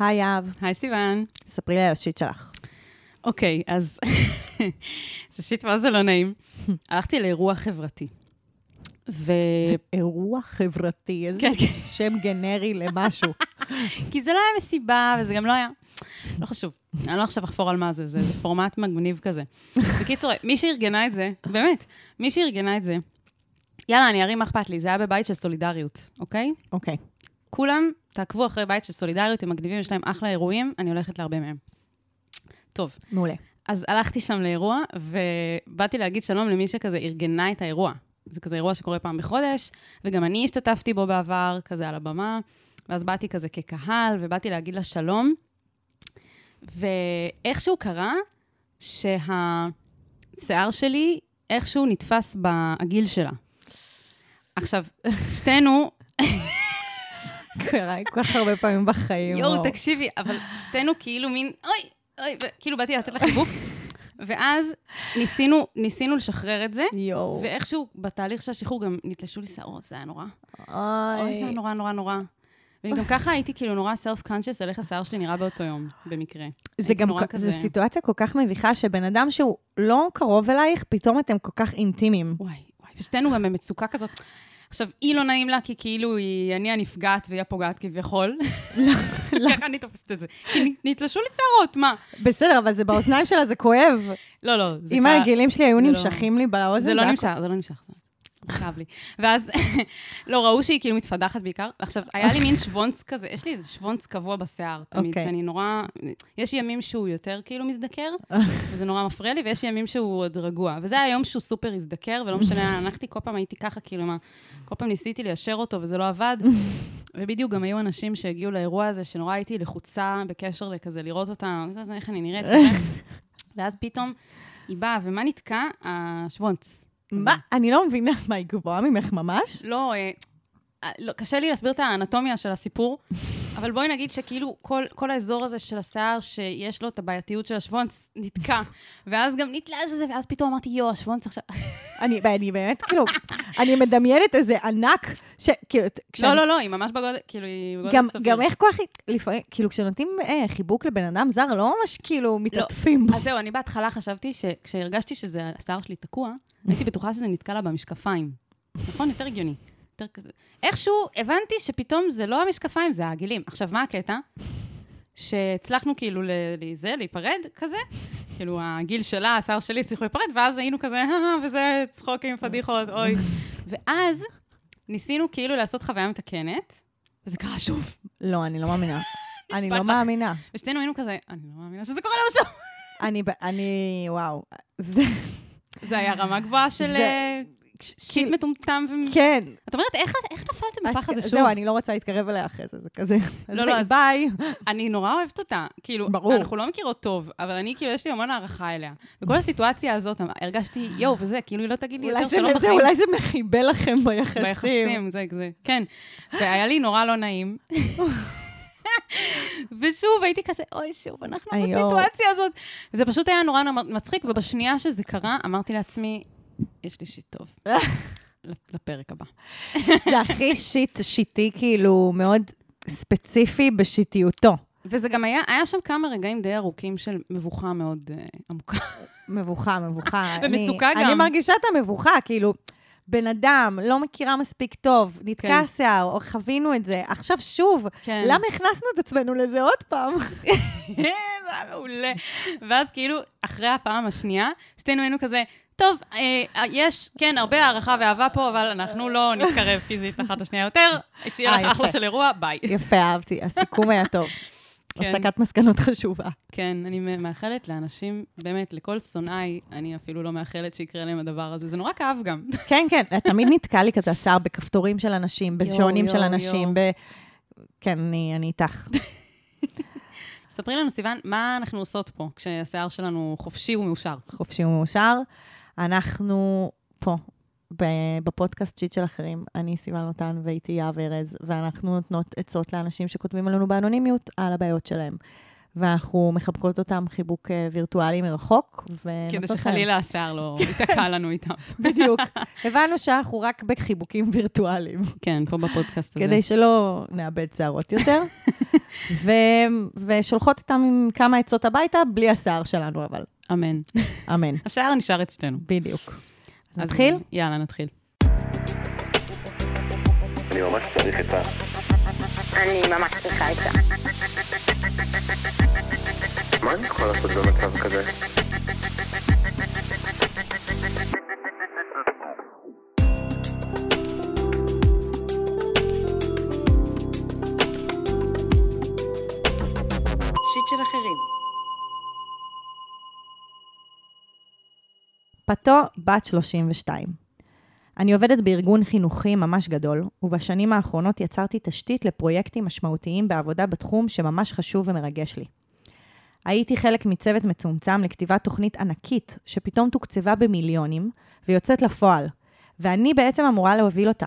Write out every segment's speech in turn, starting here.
היי, יהב. היי, סיוון. ספרי לי על השיט שלך. אוקיי, אז זה שיט מה זה לא נעים. הלכתי לאירוע חברתי. ו... אירוע חברתי, איזה כן, כן. שם גנרי למשהו. כי זה לא היה מסיבה, וזה גם לא היה... לא חשוב, אני לא עכשיו אחפור על מה זה, זה, זה פורמט מגניב כזה. בקיצור, מי שארגנה את זה, באמת, מי שארגנה את זה, יאללה, אני ארים מה אכפת לי, זה היה בבית של סולידריות, אוקיי? אוקיי. כולם תעקבו אחרי בית של סולידריות, הם מגניבים, יש להם אחלה אירועים, אני הולכת להרבה מהם. טוב, מעולה. אז הלכתי שם לאירוע, ובאתי להגיד שלום למי שכזה ארגנה את האירוע. זה כזה אירוע שקורה פעם בחודש, וגם אני השתתפתי בו בעבר, כזה על הבמה, ואז באתי כזה כקהל, ובאתי להגיד לה שלום. ואיכשהו קרה שהשיער שלי איכשהו נתפס בעגיל שלה. עכשיו, שתינו, קרה כל כך הרבה פעמים בחיים. יואו. תקשיבי, אבל שתינו כאילו מין, אוי, אוי, וכאילו באתי לתת לה חיבוק, ואז ניסינו, ניסינו לשחרר את זה, יואו. ואיכשהו בתהליך של השחרור גם נתלשו לי שערות, זה היה נורא. אוי, זה היה אוי. נורא, נורא, נורא. וגם ככה הייתי כאילו נורא סלף-קונשיוס על איך השיער שלי נראה באותו יום, במקרה. זה גם, זו סיטואציה כל כך מביכה, שבן אדם שהוא לא קרוב אלייך, פתאום אתם כל כך אינטימיים. וואי, וואי, ושתינו גם במצוקה כזאת. עכשיו, היא לא נעים לה, כי כאילו היא, אני הנפגעת והיא הפוגעת כביכול. ככה אני תופסת את זה. נתלשו לי שערות, מה? בסדר, אבל זה באוזניים שלה, זה כואב. לא, לא. אם הרגילים שלי היו לא- נמשכים לי באוזן, זה לא נמשך, זה לא נמשך. כאב לי. ואז, לא, ראו שהיא כאילו מתפדחת בעיקר. עכשיו, היה לי מין שוונץ כזה, יש לי איזה שוונץ קבוע בשיער תמיד, אוקיי. שאני נורא... יש ימים שהוא יותר כאילו מזדקר, וזה נורא מפריע לי, ויש ימים שהוא עוד רגוע. וזה היה יום שהוא סופר הזדקר, ולא משנה, הנחתי, כל פעם הייתי ככה, כאילו, מה, כל פעם ניסיתי ליישר אותו, וזה לא עבד. ובדיוק גם היו אנשים שהגיעו לאירוע הזה, שנורא הייתי לחוצה בקשר לכזה, לראות אותה, כזה, איך אני נראית. ואז פתאום היא באה, ומה נתקע? השוונץ. מה? אני לא מבינה, מה, היא גבוהה ממך ממש? לא, אה, לא, קשה לי להסביר את האנטומיה של הסיפור, אבל בואי נגיד שכאילו כל, כל האזור הזה של השיער, שיש לו את הבעייתיות של השוונץ, נתקע. ואז גם נתלש לזה, ואז פתאום אמרתי, יואו, השוונץ עכשיו... אני, אני באמת, כאילו, אני מדמיינת איזה ענק, ש... כאילו, לא, לא, לא, היא ממש בגודל, כאילו, היא בגודל גם, סביר. גם איך כוח, לפעמים, כאילו, כשנותנים אה, חיבוק לבן אדם זר, לא ממש כאילו מתעטפים בו. אז זהו, אני בהתחלה חשבתי שכשהרגשתי שזה, השיער שלי תקוע, הייתי בטוחה שזה נתקע לה במשקפיים. נכון? יותר הגיוני. יותר כזה. איכשהו הבנתי שפתאום זה לא המשקפיים, זה העגילים. עכשיו, מה הקטע? שהצלחנו כאילו לזה, להיפרד כזה, כאילו הגיל שלה, השיער שלי, הצליחו להיפרד, ואז היינו כזה, "אה, וזה צחוקים, פדיחות, אוי. ואז ניסינו כאילו לעשות חוויה מתקנת, וזה קרה שוב. לא, אני לא מאמינה. אני לא. מאמינה. ושתינו היינו כזה, אני לא מאמינה שזה קורה לנו שוב. אני, אני, וואו. זה, זה היה רמה גבוהה של אה, שיט כאילו- מטומטם. ו- כן. את אומרת, איך איך נפלתם בפח הזה שוב? זהו, אני לא רוצה להתקרב אליה אחרי זה, זה כזה. לא, לא, ביי. אני נורא אוהבת אותה. כאילו, ברור. אנחנו לא מכירות טוב, אבל אני, כאילו, יש לי המון הערכה אליה. בכל הסיטואציה הזאת, הרגשתי, יואו, וזה, כאילו, היא לא תגיד לי יותר שלום בחיים. אולי זה מחיבל לכם ביחסים. ביחסים, זה, זה, כן. והיה לי נורא לא נעים. ושוב, הייתי כזה, אוי, שוב, אנחנו. בסיטואציה הזאת. זה פשוט היה נורא מצחיק, ובשנייה שזה קרה, אמרתי לעצמי, יש לי שיט טוב. לפרק הבא. זה הכי שיט, שיטי, כאילו, מאוד ספציפי בשיטיותו. וזה גם היה, היה שם כמה רגעים די ארוכים של מבוכה מאוד uh, עמוקה. מבוכה, מבוכה. ומצוקה אני, גם. אני מרגישה את המבוכה, כאילו, בן אדם, לא מכירה מספיק טוב, נתקע כן. השיער, או חווינו את זה, עכשיו שוב, כן. למה הכנסנו את עצמנו לזה עוד פעם? זה היה מעולה. ואז כאילו, אחרי הפעם השנייה, שתינו היינו כזה, טוב, אה, יש, כן, הרבה הערכה ואהבה פה, אבל אנחנו לא נתקרב פיזית אחת לשנייה יותר. שיהיה אה, לך אחלה. של אירוע, ביי. יפה, אהבתי, הסיכום היה טוב. כן. הסקת מסקנות חשובה. כן, אני מאחלת לאנשים, באמת, לכל שונאיי, אני אפילו לא מאחלת שיקרה להם הדבר הזה. זה נורא כאב גם. כן, כן, תמיד נתקע לי כזה השיער בכפתורים של אנשים, בשעונים של אנשים. ב... כן, אני אני איתך. ספרי לנו, סיוון, מה אנחנו עושות פה כשהשיער שלנו חופשי ומאושר? חופשי ומאושר. אנחנו פה, בפודקאסט שיט של אחרים, אני סיוון לוטן ואיתי יהב ארז, ואנחנו נותנות עצות לאנשים שכותבים עלינו באנונימיות על הבעיות שלהם. ואנחנו מחבקות אותם חיבוק אה, וירטואלי מרחוק. כדי שחלילה השיער לא ייתקע לנו איתם. בדיוק. הבנו שאנחנו רק בחיבוקים וירטואליים, כן, פה בפודקאסט הזה. כדי שלא נאבד שערות יותר. ו... ושולחות איתם עם כמה עצות הביתה, בלי השיער שלנו, אבל אמן. אמן. השיער נשאר אצלנו. בדיוק. אז אז נתחיל? יאללה, נתחיל. אני ממש צריך עצה. אני ממש צריכה עצה. מה אני יכול לעשות במצב כזה? שיט של אחרים. פתו, בת 32. אני עובדת בארגון חינוכי ממש גדול, ובשנים האחרונות יצרתי תשתית לפרויקטים משמעותיים בעבודה בתחום שממש חשוב ומרגש לי. הייתי חלק מצוות מצומצם לכתיבת תוכנית ענקית, שפתאום תוקצבה במיליונים, ויוצאת לפועל, ואני בעצם אמורה להוביל אותה.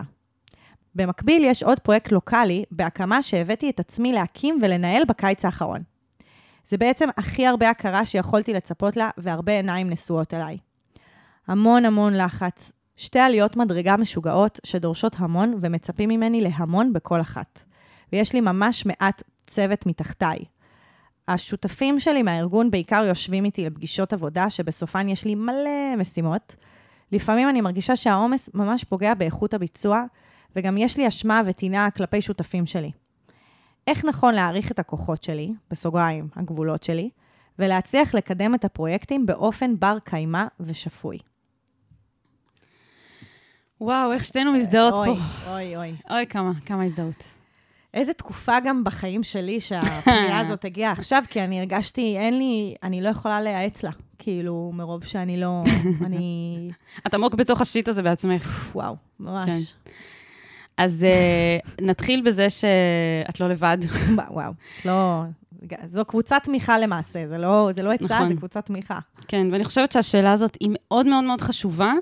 במקביל, יש עוד פרויקט לוקאלי בהקמה שהבאתי את עצמי להקים ולנהל בקיץ האחרון. זה בעצם הכי הרבה הכרה שיכולתי לצפות לה, והרבה עיניים נשואות אליי. המון המון לחץ, שתי עליות מדרגה משוגעות שדורשות המון ומצפים ממני להמון בכל אחת. ויש לי ממש מעט צוות מתחתיי. השותפים שלי מהארגון בעיקר יושבים איתי לפגישות עבודה, שבסופן יש לי מלא משימות. לפעמים אני מרגישה שהעומס ממש פוגע באיכות הביצוע, וגם יש לי אשמה וטינה כלפי שותפים שלי. איך נכון להעריך את הכוחות שלי, בסוגריים, הגבולות שלי, ולהצליח לקדם את הפרויקטים באופן בר קיימא ושפוי. וואו, איך שתינו מזדהות אוי, פה. אוי, אוי. אוי, כמה, כמה הזדהות. איזה תקופה גם בחיים שלי שהפנייה הזאת הגיעה עכשיו, כי אני הרגשתי, אין לי, אני לא יכולה לייעץ לה. כאילו, מרוב שאני לא, אני, את עמוק בתוך השיט הזה בעצמך. וואו, ממש. אז אה, נתחיל בזה שאת לא לבד. וואו. לא, זו קבוצת תמיכה למעשה, זה לא, זה לא עצה, נכון. זה קבוצת תמיכה. כן, ואני חושבת שהשאלה הזאת היא מאוד מאוד מאוד חשובה,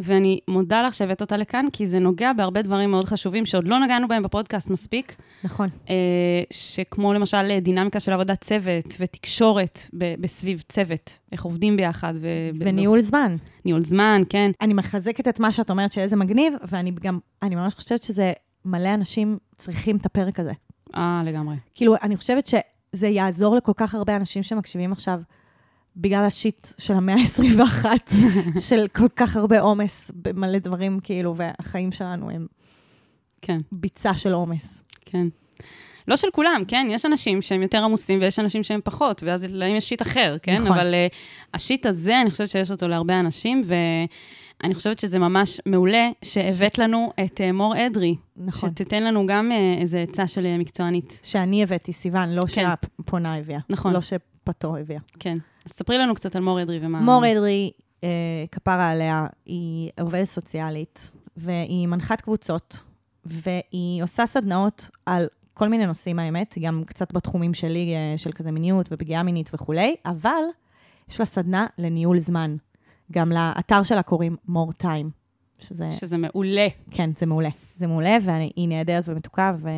ואני מודה לך שהבאת אותה לכאן, כי זה נוגע בהרבה דברים מאוד חשובים שעוד לא נגענו בהם בפודקאסט מספיק, נכון. אה, שכמו למשל אה, דינמיקה של עבודת צוות ותקשורת ב- בסביב צוות, איך עובדים ביחד. ו- וניהול זמן. ניהול זמן, כן. אני מחזקת את מה שאת אומרת, שאיזה מגניב, ואני גם, אני ממש חושבת שזה, מלא אנשים צריכים את הפרק הזה. אה, לגמרי. כאילו, אני חושבת שזה יעזור לכל כך הרבה אנשים שמקשיבים עכשיו, בגלל השיט של המאה ה-21, של כל כך הרבה עומס במלא דברים, כאילו, והחיים שלנו הם כן, ביצה של עומס. כן. לא של כולם, כן? יש אנשים שהם יותר עמוסים ויש אנשים שהם פחות, ואז להם יש שיט אחר, כן? נכון. אבל uh, השיט הזה, אני חושבת שיש אותו להרבה אנשים, ואני חושבת שזה ממש מעולה שהבאת לנו את uh, מור אדרי. נכון. שתיתן לנו גם uh, איזו עצה של uh, מקצוענית. שאני הבאתי, סיוון, לא כן. שהפונה הביאה. נכון. לא שפתו הביאה. כן. אז ספרי לנו קצת על מור אדרי ומה... מור אדרי, אה, כפרה עליה, היא עובדת סוציאלית, והיא מנחת קבוצות, והיא עושה סדנאות על כל מיני נושאים, האמת, גם קצת בתחומים שלי, אה, של כזה מיניות ופגיעה מינית וכולי, אבל יש לה סדנה לניהול זמן. גם לאתר שלה קוראים more time, שזה, שזה מעולה. כן, זה מעולה. זה מעולה, והיא נהדרת ומתוקה, ו...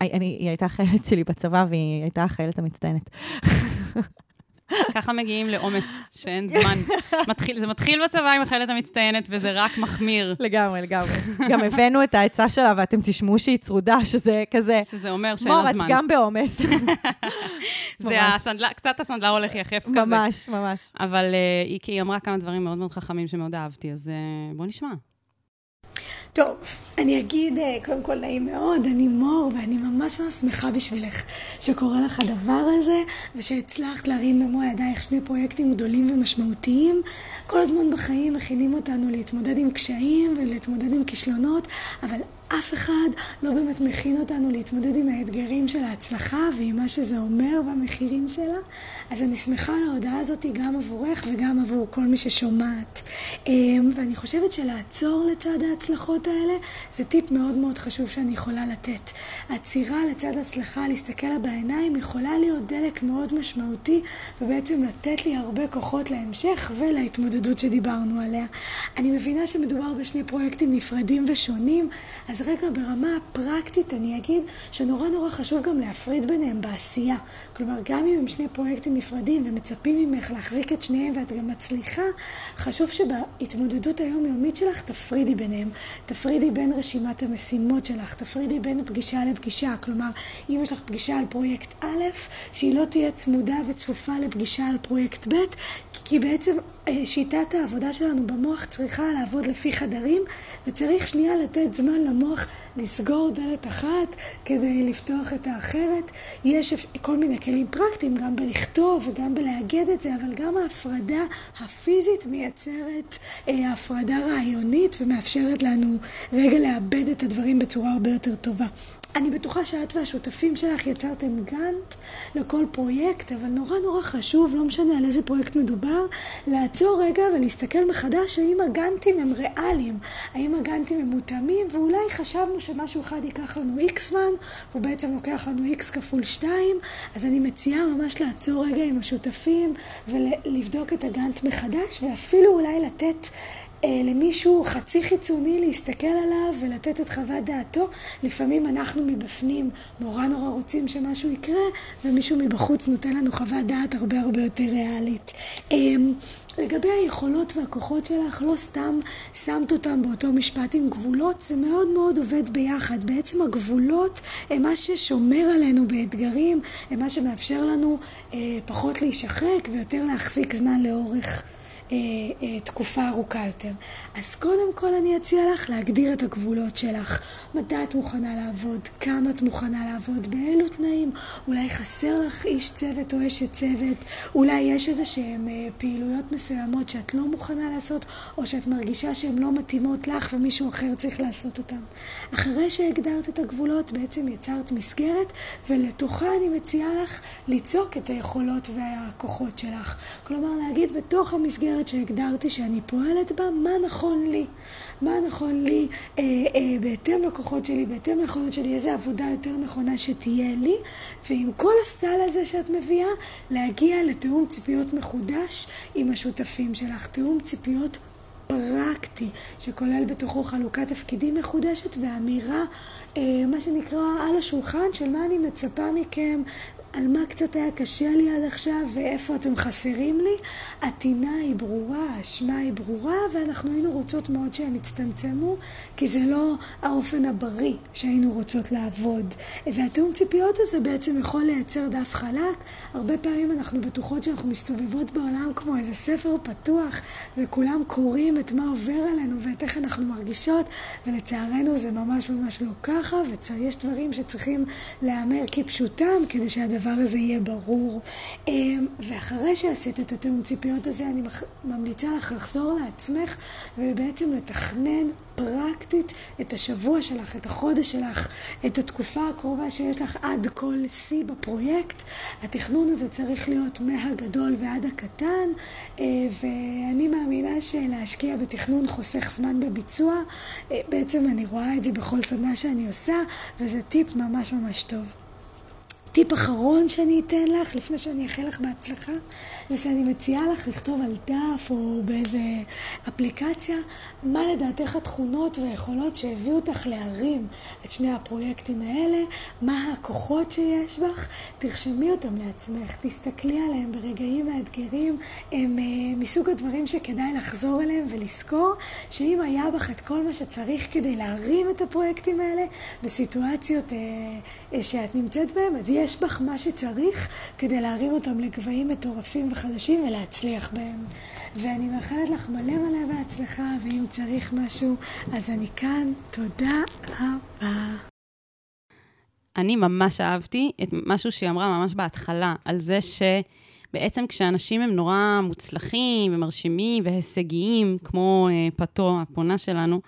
אני, היא הייתה חיילת שלי בצבא, והיא הייתה החיילת המצטיינת. ככה מגיעים לעומס שאין זמן. מתחיל, זה מתחיל בצבא עם החיילת המצטיינת, וזה רק מחמיר. לגמרי, לגמרי. גם הבאנו את העצה שלה, ואתם תשמעו שהיא צרודה, שזה כזה, שזה אומר שאין מור, לה את זמן. גם בעומס. זה ממש. הסנדלר, קצת הסנדלר הולך יחף כזה. ממש, ממש. אבל uh, היא, היא אמרה כמה דברים מאוד מאוד חכמים שמאוד אהבתי, אז uh, בוא נשמע. טוב, אני אגיד, אה, קודם כל נעים מאוד, אני מור, ואני ממש ממש שמחה בשבילך שקורה לך הדבר הזה, ושהצלחת להרים במו ידייך שני פרויקטים גדולים ומשמעותיים. כל הזמן בחיים מכינים אותנו להתמודד עם קשיים ולהתמודד עם כישלונות, אבל אף אחד לא באמת מכין אותנו להתמודד עם האתגרים של ההצלחה ועם מה שזה אומר והמחירים שלה. אז אני שמחה על ההודעה הזאת גם עבורך וגם עבור כל מי ששומעת. אמ, ואני חושבת שלעצור לצד ההצלחות האלה זה טיפ מאוד מאוד חשוב שאני יכולה לתת. עצירה לצד הצלחה, להסתכל לה בעיניים, יכולה להיות דלק מאוד משמעותי ובעצם לתת לי הרבה כוחות להמשך ולהתמודדות שדיברנו עליה. אני מבינה שמדובר בשני פרויקטים נפרדים ושונים, אז רגע, ברמה הפרקטית אני אגיד שנורא נורא חשוב גם להפריד ביניהם בעשייה. כלומר, גם אם הם שני פרויקטים נפרדים ומצפים ממך להחזיק את שניהם ואת גם מצליחה, חשוב שבהתמודדות היומיומית שלך תפרידי ביניהם. תפרידי בין רשימת המשימות שלך, תפרידי בין פגישה לפגישה. כלומר, אם יש לך פגישה על פרויקט א', שהיא לא תהיה צמודה וצפופה לפגישה על פרויקט ב', כי בעצם אה, שיטת העבודה שלנו במוח צריכה לעבוד לפי חדרים, וצריך שנייה לתת זמן למוח לסגור דלת אחת כדי לפתוח את האחרת. יש כל מיני כלים פרקטיים, גם בלכתוב וגם בלאגד את זה, אבל גם ההפרדה הפיזית מייצרת אה, הפרדה רעיונית ומאפשרת לנו רגע לאבד את הדברים בצורה הרבה יותר טובה. אני בטוחה שאת והשותפים שלך יצרתם גאנט לכל פרויקט, אבל נורא נורא חשוב, לא משנה על איזה פרויקט מדובר, לעצור רגע ולהסתכל מחדש האם הגאנטים הם ריאליים, האם הגאנטים הם מותאמים, ואולי חשבנו שמשהו אחד ייקח לנו איקס זמן, הוא בעצם לוקח לנו איקס כפול שתיים, אז אני מציעה ממש לעצור רגע עם השותפים ולבדוק את הגאנט מחדש, ואפילו אולי לתת... אה, למישהו חצי חיצוני להסתכל עליו ולתת את חוות דעתו. לפעמים אנחנו מבפנים נורא נורא רוצים שמשהו יקרה, ומישהו מבחוץ נותן לנו חוות דעת הרבה הרבה יותר ריאלית. אמ, לגבי היכולות והכוחות שלך, לא סתם שמת אותם באותו משפט עם גבולות, זה מאוד מאוד עובד ביחד. בעצם הגבולות הם מה ששומר עלינו באתגרים, הם מה שמאפשר לנו אה, פחות להישחק ויותר להחזיק זמן לאורך אה, אה, תקופה ארוכה יותר. אז קודם כל אני אציע לך להגדיר את הגבולות שלך. מתי את מוכנה לעבוד, כמה את מוכנה לעבוד, באילו תנאים. אולי חסר לך איש צוות או אשת צוות, אולי יש איזה שהן אה, פעילויות מסוימות שאת לא מוכנה לעשות, או שאת מרגישה שהן לא מתאימות לך ומישהו אחר צריך לעשות אותן. אחרי שהגדרת את הגבולות, בעצם יצרת מסגרת, ולתוכה אני מציעה לך ליצוק את היכולות והכוחות שלך. כלומר, להגיד בתוך המסגרת שהגדרתי שאני פועלת בה, מה נכון לי. מה נכון לי אה, אה, בהתאם לכוחות שלי, בהתאם ליכולות שלי, איזה עבודה יותר נכונה שתהיה לי, ועם כל הסל הזה שאת מביאה, להגיע לתיאום ציפיות מחודש עם השותפים שלך. תיאום ציפיות פרקטי, שכולל בתוכו חלוקת תפקידים מחודשת ואמירה, אה, מה שנקרא, על השולחן של מה אני מצפה מכם, על מה קצת היה קשה לי עד עכשיו ואיפה אתם חסרים לי. הטינה היא ברורה, האשמה היא ברורה, ואנחנו היינו רוצות מאוד שהם יצטמצמו, כי זה לא האופן הבריא שהיינו רוצות לעבוד. והתיאום ציפיות הזה בעצם יכול לייצר דף חלק. הרבה פעמים אנחנו בטוחות שאנחנו מסתובבות בעולם כמו איזה ספר פתוח, וכולם קוראים את מה עובר עלינו ואת איך אנחנו מרגישות, ולצערנו זה ממש ממש לא ככה, ויש דברים שצריכים להיאמר כפשוטם כדי שהדבר... שהדבר הזה יהיה ברור. אמ, ואחרי שעשית את התיאום ציפיות הזה, אני ממליצה לך לחזור לעצמך ובעצם לתכנן פרקטית את השבוע שלך, את החודש שלך, את התקופה הקרובה שיש לך עד כל שיא בפרויקט. התכנון הזה צריך להיות מהגדול ועד הקטן, אה, ואני מאמינה שלהשקיע בתכנון חוסך זמן בביצוע. אה, בעצם אני רואה את זה בכל סדנה שאני עושה, וזה טיפ ממש ממש טוב. טיפ אחרון שאני אתן לך, לפני שאני אאחל לך בהצלחה, זה שאני מציעה לך לכתוב על דף או באיזה אפליקציה, מה לדעתך התכונות והיכולות שהביאו אותך להרים את שני הפרויקטים האלה, מה הכוחות שיש בך, תרשמי אותם לעצמך, תסתכלי עליהם ברגעים מאתגרים, הם uh, מסוג הדברים שכדאי לחזור אליהם ולזכור שאם היה בך את כל מה שצריך כדי להרים את הפרויקטים האלה בסיטואציות uh, uh, שאת נמצאת בהם, אז יש בך מה שצריך כדי להרים אותם לגבהים מטורפים וחדשים ולהצליח בהם. ואני מאחלת לך מלא מלא בהצלחה, ואם צריך משהו, אז אני כאן. תודה רבה. אני ממש אהבתי את משהו שהיא אמרה ממש בהתחלה, על זה שבעצם כשאנשים הם נורא מוצלחים ומרשימים והישגיים, כמו אה, פתו, הפונה שלנו,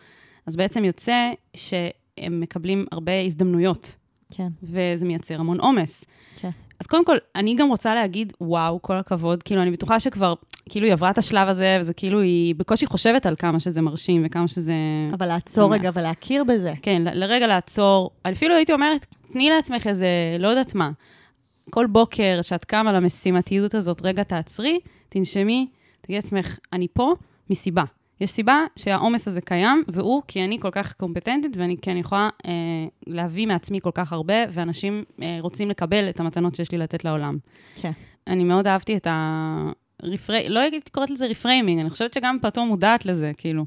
אז בעצם יוצא שהם מקבלים הרבה הזדמנויות. כן. וזה מייצר המון עומס. כן. אז קודם כל, אני גם רוצה להגיד, וואו, כל הכבוד. כאילו, אני בטוחה שכבר, כאילו, היא עברה את השלב הזה, וזה כאילו, היא בקושי חושבת על כמה שזה מרשים וכמה שזה... אבל לעצור רגע ולהכיר בזה. כן, לרגע לעצור. אפילו הייתי אומרת, תני לעצמך איזה, לא יודעת מה. כל בוקר שאת קמה למשימתיות הזאת, רגע תעצרי, תנשמי, תגידי לעצמך, אני פה מסיבה. יש סיבה שהעומס הזה קיים, והוא כי אני כל כך קומפטנטית, ואני אני יכולה אה, להביא מעצמי כל כך הרבה, ואנשים אה, רוצים לקבל את המתנות שיש לי לתת לעולם. כן. אני מאוד אהבתי את ה... refra... לא הייתי קוראת לזה reframing, אני חושבת שגם פלטון מודעת לזה, כאילו.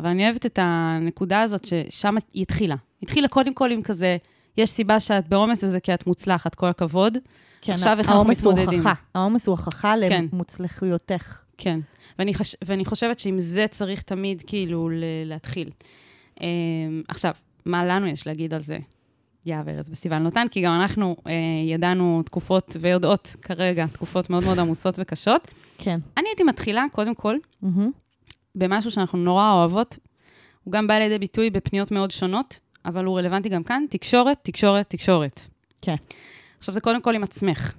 אבל אני אוהבת את הנקודה הזאת ששם היא התחילה. היא התחילה קודם כל עם כזה, יש סיבה שאת בעומס וזה כי את מוצלחת, כל הכבוד. כן, עכשיו איך אנחנו העומס הוא מתמודדים? הוכחה. העומס הוא הוכחה כן. למוצלחיותך. כן. ואני, חש... ואני חושבת שעם זה צריך תמיד כאילו ל... להתחיל. Um, עכשיו, מה לנו יש להגיד על זה? יהב ארז וסיוון לוטן, כי גם אנחנו uh, ידענו תקופות ויודעות כרגע תקופות מאוד מאוד עמוסות וקשות. כן. אני הייתי מתחילה, קודם כל, מהמם. במשהו שאנחנו נורא אוהבות. הוא גם בא לידי ביטוי בפניות מאוד שונות, אבל הוא רלוונטי גם כאן, תקשורת, תקשורת, תקשורת. כן. עכשיו, זה קודם כל עם עצמך.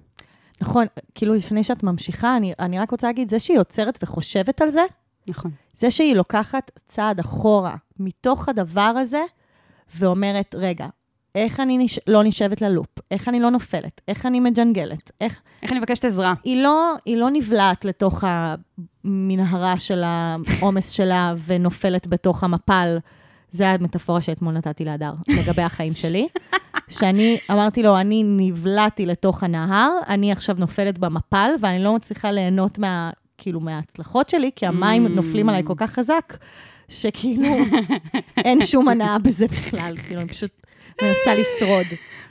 נכון, כאילו לפני שאת ממשיכה, אני, אני רק רוצה להגיד, זה שהיא עוצרת וחושבת על זה, נכון. זה שהיא לוקחת צעד אחורה מתוך הדבר הזה, ואומרת, רגע, איך אני נש... לא נשבת ללופ? איך אני לא נופלת? איך אני מג'נגלת? איך... איך אני מבקשת עזרה? היא לא, היא לא נבלעת לתוך המנהרה של העומס שלה ונופלת בתוך המפל. זה המטאפורה שאתמול נתתי להדר לגבי החיים שלי. שאני אמרתי לו, אני נבלעתי לתוך הנהר, אני עכשיו נופלת במפל, ואני לא מצליחה ליהנות מה, כאילו, מההצלחות שלי, כי המים Mm. נופלים עליי כל כך חזק, שכאילו, אין שום הנאה בזה בכלל, כאילו, אני פשוט מנסה לשרוד.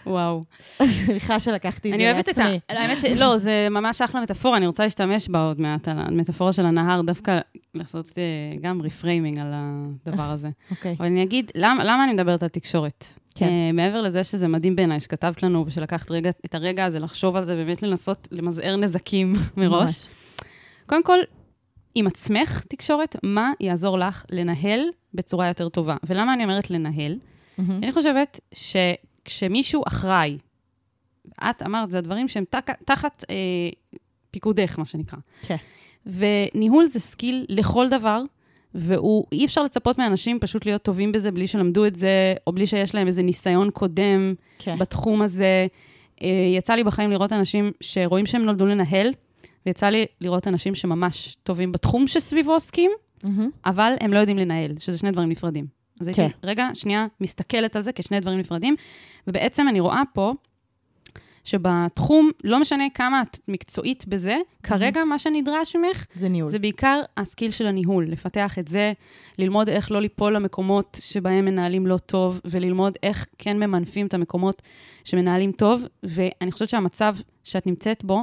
וואו. סליחה שלקחתי את אני זה אוהבת את ה... לעצמי. האמת שלא, זה ממש אחלה מטאפורה, אני רוצה להשתמש בה עוד מעט, על המטאפורה של הנהר, דווקא לעשות אה, גם reframing על הדבר הזה. אוקיי. אבל אני אגיד, למה אני מדברת על תקשורת? כן. אה, מעבר לזה שזה מדהים בעיניי, שכתבת לנו ושלקחת רגע, את הרגע הזה לחשוב על זה, באמת לנסות למזער נזקים מראש. ממש. קודם כל, עם עצמך תקשורת, מה יעזור לך לנהל בצורה יותר טובה? ולמה אני אומרת לנהל? מהמם. אני חושבת שכשמישהו אחראי, את אמרת, זה הדברים שהם תחת, תחת אה, פיקודך, מה שנקרא. כן. וניהול זה skill לכל דבר, ואי אפשר לצפות מאנשים פשוט להיות טובים בזה בלי שלמדו את זה, או בלי שיש להם איזה ניסיון קודם כן. בתחום הזה. אה, יצא לי בחיים לראות אנשים שרואים שהם נולדו לנהל, ויצא לי לראות אנשים שממש טובים בתחום שסביבו עוסקים, מהמם. אבל הם לא יודעים לנהל, שזה שני דברים נפרדים. אז הייתי, כן. רגע, שנייה, מסתכלת על זה כשני דברים נפרדים, ובעצם אני רואה פה שבתחום, לא משנה כמה את מקצועית בזה, כרגע מה שנדרש ממך, זה ניהול. זה בעיקר הסקיל של הניהול, לפתח את זה, ללמוד איך לא ליפול למקומות שבהם מנהלים לא טוב, וללמוד איך כן ממנפים את המקומות שמנהלים טוב, ואני חושבת שהמצב שאת נמצאת בו,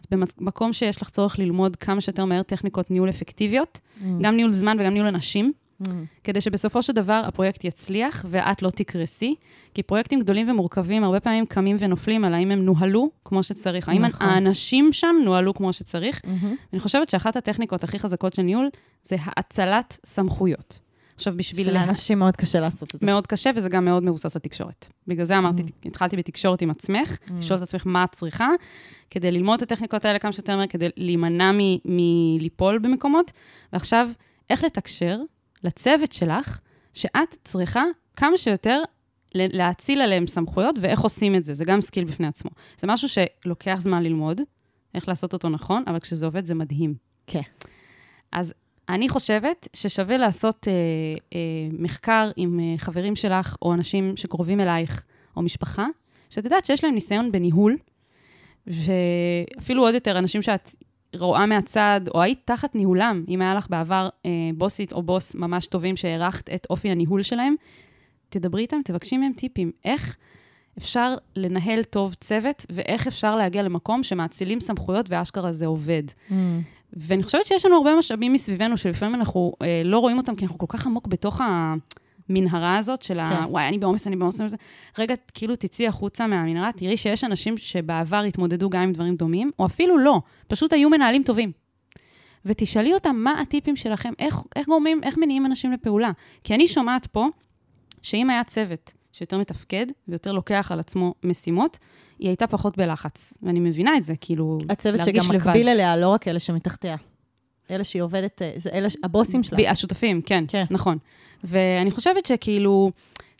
את במקום שיש לך צורך ללמוד כמה שיותר מהר טכניקות ניהול אפקטיביות, Mm. גם ניהול זמן וגם ניהול אנשים, Mm. כדי שבסופו של דבר הפרויקט יצליח ואת לא תקרסי, כי פרויקטים גדולים ומורכבים הרבה פעמים קמים ונופלים על האם הם נוהלו כמו שצריך, האם נכון. האנשים שם נוהלו כמו שצריך. מהמם. אני חושבת שאחת הטכניקות הכי חזקות של ניהול זה האצלת סמכויות. עכשיו, בשביל... לה- שלאנשים מאוד קשה לעשות את זה. מאוד קשה, וזה גם מאוד מבוסס על תקשורת. בגלל זה אמרתי, התחלתי בתקשורת עם עצמך, לשאול את עצמך מה את צריכה, כדי ללמוד את הטכניקות האלה כמה שיותר מהר, כדי להימנע מליפול במקומות. ועכשיו, איך לתקשר לצוות שלך, שאת צריכה כמה שיותר להאציל עליהם סמכויות, ואיך עושים את זה. זה גם skill בפני עצמו. זה משהו שלוקח זמן ללמוד, איך לעשות אותו נכון, אבל כשזה עובד זה מדהים. כן. אז אני חושבת ששווה לעשות אה, אה, מחקר עם אה, חברים שלך, או אנשים שקרובים אלייך, או משפחה, שאת יודעת שיש להם ניסיון בניהול, ואפילו עוד יותר, אנשים שאת רואה מהצד, או היית תחת ניהולם, אם היה לך בעבר אה, בוסית או בוס ממש טובים שהערכת את אופי הניהול שלהם, תדברי איתם, תבקשי מהם טיפים. איך אפשר לנהל טוב צוות, ואיך אפשר להגיע למקום שמאצילים סמכויות ואשכרה זה עובד. Mm. ואני חושבת שיש לנו הרבה משאבים מסביבנו, שלפעמים אנחנו אה, לא רואים אותם, כי אנחנו כל כך עמוק בתוך המנהרה הזאת של ה... כן. וואי, אני בעומס, אני בעומס. אני בעומס." רגע, כאילו תצאי החוצה מהמנהרה, תראי שיש אנשים שבעבר התמודדו גם עם דברים דומים, או אפילו לא, פשוט היו מנהלים טובים. ותשאלי אותם מה הטיפים שלכם, איך, איך גורמים, איך מניעים אנשים לפעולה. כי אני שומעת פה, שאם היה צוות שיותר מתפקד ויותר לוקח על עצמו משימות, היא הייתה פחות בלחץ. ואני מבינה את זה, כאילו, הצוות שגם. מקביל אליה, לא רק אלה שמתחתיה. אלה שהיא עובדת, אה, זה אלה, הבוסים שלה. ב- השותפים, כן. כן, נכון. ואני חושבת שכאילו,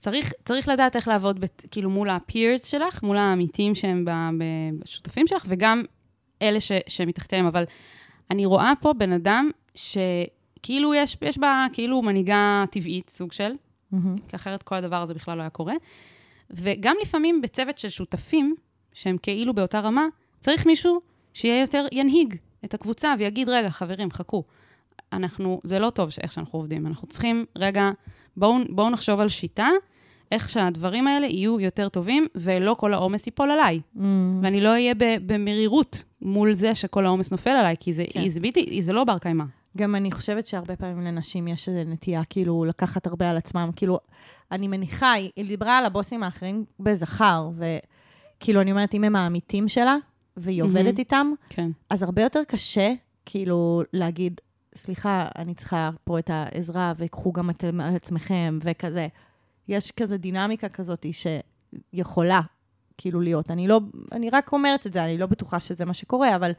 צריך, צריך לדעת איך לעבוד בת, כאילו מול ה-peers שלך, מול העמיתים שהם בשותפים שלך, וגם אלה ש, שמתחתיהם. אבל אני רואה פה בן אדם כאילו יש, יש בה כאילו מנהיגה טבעית, סוג של, מהמם. כי אחרת כל הדבר הזה בכלל לא היה קורה. וגם לפעמים בצוות של שותפים, שהם כאילו באותה רמה, צריך מישהו שיהיה יותר ינהיג את הקבוצה ויגיד, רגע, חברים, חכו. אנחנו, זה לא טוב איך שאנחנו עובדים, אנחנו צריכים, רגע, בואו בואו נחשוב על שיטה, איך שהדברים האלה יהיו יותר טובים, ולא כל העומס ייפול עליי. מהמם. ואני לא אהיה במרירות מול זה שכל העומס נופל עליי, כי זה, כן. זה בלתי, זה לא בר קיימא. גם אני חושבת שהרבה פעמים לנשים יש איזו נטייה, כאילו, לקחת הרבה על עצמם. כאילו, אני מניחה, היא, היא דיברה על הבוסים האחרים בזכר, וכאילו, אני אומרת, אם הם העמיתים שלה, והיא מהמם. עובדת איתם, כן. אז הרבה יותר קשה, כאילו, להגיד, סליחה, אני צריכה פה את העזרה, וקחו גם אתם על עצמכם, וכזה. יש כזה דינמיקה כזאת שיכולה, כאילו, להיות. אני לא, אני רק אומרת את זה, אני לא בטוחה שזה מה שקורה, אבל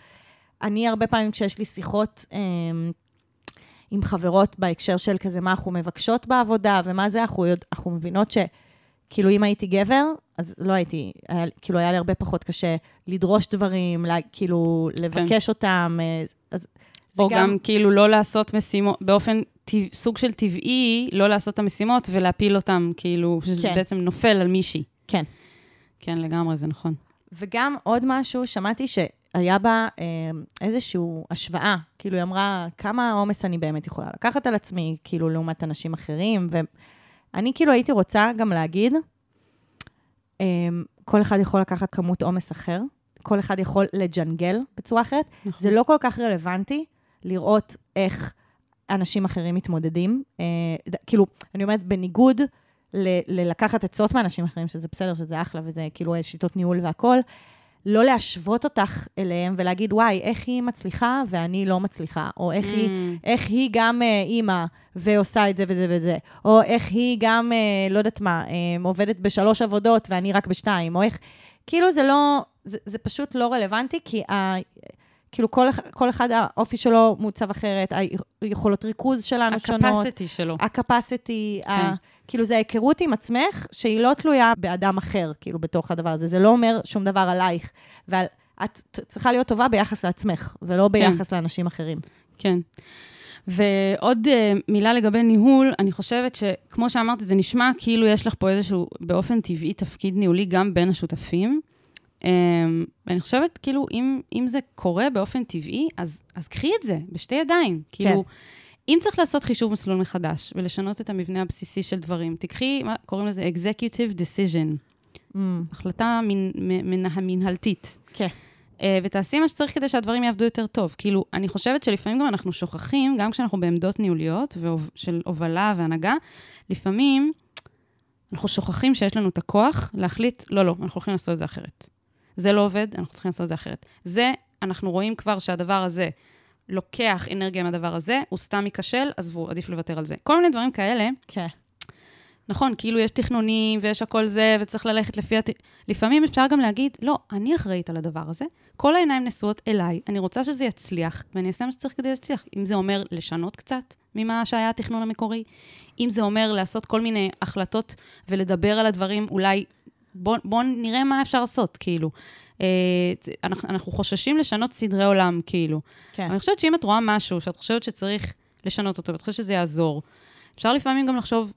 אני הרבה פעמים, כשיש לי שיחות אמ, עם חברות בהקשר של כזה, מה אנחנו מבקשות בעבודה, ומה זה, אנחנו, יודע, אנחנו מבינות ש... כאילו, אם הייתי גבר, אז לא הייתי, היה, כאילו, היה לי הרבה פחות קשה לדרוש דברים, לה, כאילו, לבקש אותם, אה, אז או גם... גם כאילו לא לעשות משימות, באופן טבע, סוג של טבעי, לא לעשות את המשימות ולהפיל אותם, כאילו, שזה כן. בעצם נופל על מישהי. כן. כן, לגמרי, זה נכון. וגם עוד משהו, שמעתי שהיה בה אה, איזושהי השוואה, כאילו היא אמרה, כמה עומס אני באמת יכולה לקחת על עצמי, כאילו לעומת אנשים אחרים, ואני כאילו הייתי רוצה גם להגיד, אה, כל אחד יכול לקחת כמות עומס אחר, כל אחד יכול לג'נגל בצורה אחרת, נכון. זה לא כל כך רלוונטי לראות איך אנשים אחרים מתמודדים. אה, כאילו, אני אומרת, בניגוד ל- ללקחת עצות מאנשים אחרים, שזה בסדר, שזה אחלה, וזה כאילו שיטות ניהול והכול, לא להשוות אותך אליהם ולהגיד, וואי, איך היא מצליחה ואני לא מצליחה, או איך, היא, Mm, איך היא גם אה, אימא ועושה את זה וזה וזה, או איך היא גם, אה, לא יודעת מה, אה, עובדת בשלוש עבודות ואני רק בשתיים, או איך... כאילו זה לא, זה, זה פשוט לא רלוונטי, כי ה, כאילו כל, כל אחד האופי שלו מעוצב אחרת, היכולות ריכוז שלנו שונות. הקפסיטי שלו. הקפסיטי, כן. ה... כאילו זה ההיכרות עם עצמך, שהיא לא תלויה באדם אחר, כאילו, בתוך הדבר הזה. זה לא אומר שום דבר עלייך. ואת צריכה להיות טובה ביחס לעצמך, ולא ביחס לאנשים אחרים. כן. ועוד uh, מילה לגבי ניהול, אני חושבת שכמו שאמרתי, זה נשמע כאילו יש לך פה איזשהו, באופן טבעי, תפקיד ניהולי גם בין השותפים. Um, ואני חושבת, כאילו, אם, אם זה קורה באופן טבעי, אז, אז קחי את זה בשתי ידיים. כאילו, אם צריך לעשות חישוב מסלול מחדש ולשנות את המבנה הבסיסי של דברים, תקחי, מה קוראים לזה? executive decision, Mm, החלטה מנ, מ- מן, המנהלתית. כן. אה, ותעשי מה שצריך כדי שהדברים יעבדו יותר טוב. כאילו, אני חושבת שלפעמים גם אנחנו שוכחים, גם כשאנחנו בעמדות ניהוליות של הובלה והנהגה, לפעמים אנחנו שוכחים שיש לנו את הכוח להחליט, לא, לא, אנחנו הולכים לעשות את זה אחרת. זה לא עובד, אנחנו צריכים לעשות את זה אחרת. זה, אנחנו רואים כבר שהדבר הזה לוקח אנרגיה מהדבר הזה, הוא סתם ייכשל, עזבו, עדיף לוותר על זה. כל מיני דברים כאלה, כן. נכון, כאילו יש תכנונים ויש הכל זה, וצריך ללכת לפי... הת... לפעמים אפשר גם להגיד, לא, אני אחראית על הדבר הזה, כל העיניים נשואות אליי, אני רוצה שזה יצליח, ואני אעשה מה שצריך כדי להצליח. אם זה אומר לשנות קצת ממה שהיה התכנון המקורי, אם זה אומר לעשות כל מיני החלטות ולדבר על הדברים, אולי בואו בוא נראה מה אפשר לעשות, כאילו. אה, אנחנו, אנחנו חוששים לשנות סדרי עולם, כאילו. כן. אני חושבת שאם את רואה משהו שאת חושבת שצריך לשנות אותו, ואת חושבת שזה יעזור, אפשר לפעמים גם לחשוב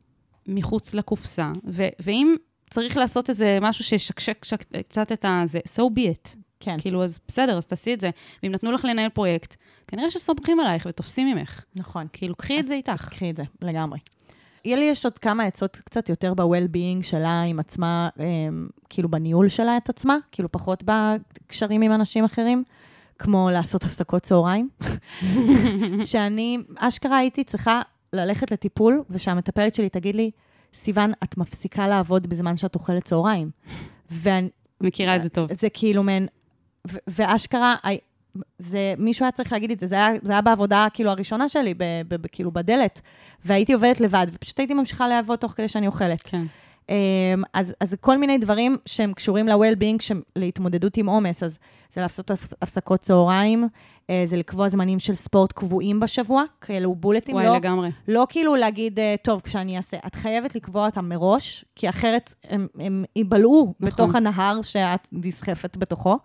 מחוץ לקופסה, ו- ואם צריך לעשות איזה משהו שישקשק שק- קצת את ה... זה, so be it. כן. כאילו, אז בסדר, אז תעשי את זה. ואם נתנו לך לנהל פרויקט, כנראה שסומכים עלייך ותופסים ממך. נכון. כאילו, קחי את זה איתך. קחי את זה, לגמרי. יהיה לי יש עוד כמה עצות קצת יותר ב-well-being שלה עם עצמה, אמ, כאילו בניהול שלה את עצמה, כאילו פחות בקשרים עם אנשים אחרים, כמו לעשות הפסקות צהריים. שאני, אשכרה הייתי צריכה ללכת לטיפול, ושהמטפלת שלי תגיד לי, סיוון, את מפסיקה לעבוד בזמן שאת אוכלת צהריים. ואני, מכירה את זה טוב. זה כאילו מעין, ואשכרה, זה, מישהו היה צריך להגיד את זה, זה היה, זה היה בעבודה כאילו הראשונה שלי, ב, ב, ב, כאילו בדלת, והייתי עובדת לבד, ופשוט הייתי ממשיכה לעבוד תוך כדי שאני אוכלת. כן. אמ, אז, אז כל מיני דברים שהם קשורים ל-well-being, להתמודדות עם עומס, אז זה לעשות הפס- הפסקות צהריים, אה, זה לקבוע זמנים של ספורט קבועים בשבוע, כאלו בולטים, וואי, לא, לגמרי. לא כאילו להגיד, אה, טוב, כשאני אעשה, את חייבת לקבוע אותם מראש, כי אחרת הם, הם ייבלעו נכון. בתוך הנהר שאת נסחפת בתוכו.